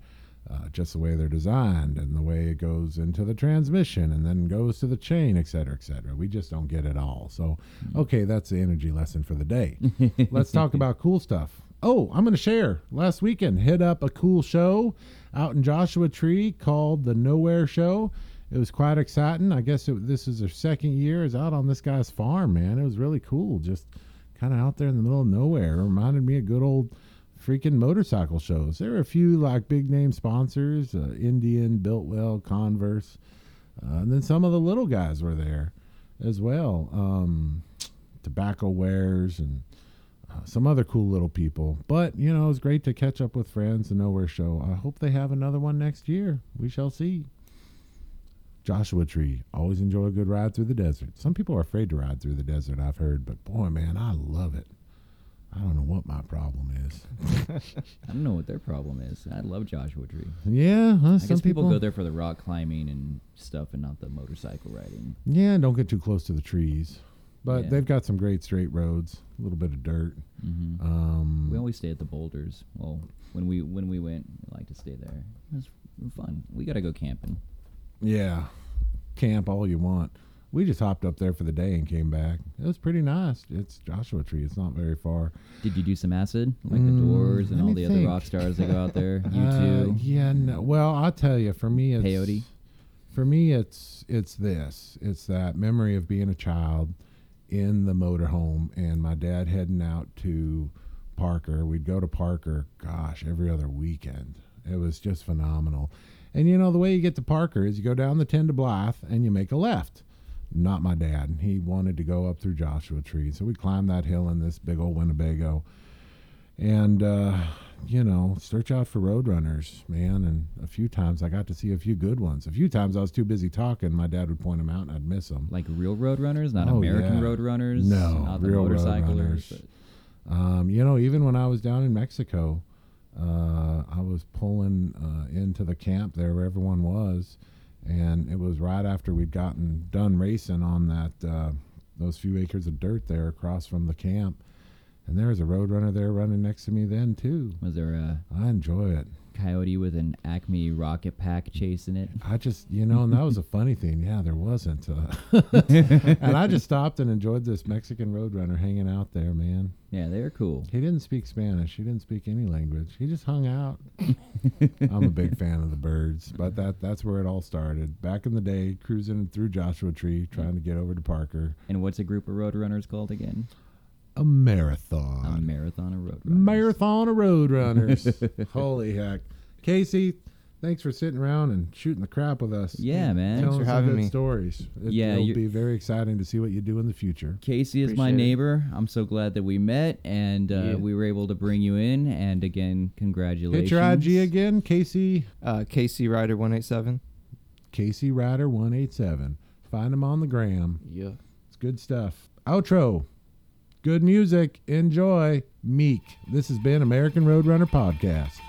uh, just the way they're designed and the way it goes into the transmission and then goes to the chain, et cetera, et cetera. We just don't get it all. So, okay, that's the energy lesson for the day. Let's talk about cool stuff. Oh, I'm going to share. Last weekend, hit up a cool show out in Joshua Tree called the Nowhere Show. It was quite exciting. I guess it, this is their second year. Is out on this guy's farm, man. It was really cool. Just kind of out there in the middle of nowhere. It reminded me of good old freaking motorcycle shows. There were a few like big name sponsors: uh, Indian, Biltwell, Converse, uh, and then some of the little guys were there as well. Um, tobacco wares and uh, some other cool little people. But you know, it was great to catch up with friends. The Nowhere Show. I hope they have another one next year. We shall see. Joshua Tree. Always enjoy a good ride through the desert. Some people are afraid to ride through the desert, I've heard, but boy, man, I love it. I don't know what my problem is. I don't know what their problem is. I love Joshua Tree. Yeah, huh, I some guess people, go there for the rock climbing and stuff, and not the motorcycle riding. Yeah, don't get too close to the trees. But Yeah. they've got some great straight roads, a little bit of dirt. hmm Um, we always stay at the boulders. Well, when we when we went, we like to stay there. It was fun. We gotta go camping. yeah, camp all you want. We just hopped up there for the day and came back. It was pretty nice. It's Joshua Tree. It's not very far. Did you do some acid like Mm, the Doors and all the other rock stars that go out there? You Uh, too. Yeah. No, well, I'll tell you. For me, it's Peyote? For me, it's it's this. It's that memory of being a child in the motorhome and my dad heading out to Parker. We'd go to Parker, gosh, every other weekend. It was just phenomenal. And you know, the way you get to Parker is you go down the 10 to Blythe and you make a left. Not my dad. He wanted to go up through Joshua Tree. So we climbed that hill in this big old Winnebago. And, uh, you know, search out for roadrunners, man. And a few times I got to see a few good ones. A few times I was too busy talking. My dad would point them out and I'd miss them. Like real road runners, not Oh, American yeah. road runners. No, not the real motorcyclers. Um, you know, even when I was down in Mexico, uh, I was pulling uh, into the camp there where everyone was, and it was right after we'd gotten done racing on that uh, those few acres of dirt there across from the camp, and there was a roadrunner there running next to me then too. Was there a I enjoy it. Coyote with an Acme rocket pack chasing it? I just, you know, and that was a funny thing. Yeah, there wasn't. Uh, and I just stopped and enjoyed this Mexican roadrunner hanging out there, man. Yeah, they're cool. He didn't speak Spanish. He didn't speak any language. He just hung out. I'm a big fan of the birds, but that that's where it all started. Back in the day, cruising through Joshua Tree, trying to get over to Parker. And what's a group of roadrunners called again? A marathon. A marathon. marathon of road runners. marathon of road runners. Holy heck. Casey, thanks for sitting around and shooting the crap with us. Yeah, man. Telling for some having good me. stories. It, Yeah, it'll be very exciting to see what you do in the future. Casey is my Appreciate it. neighbor. I'm so glad that we met and uh, Yeah. we were able to bring you in. And again, congratulations. Hit your IG again, Casey. Uh, KC Rider one eight seven. Casey Rider one eight seven. Find him on the gram. Yeah. It's good stuff. Outro. Good music. Enjoy. Meek. This has been American Roadrunner Podcast.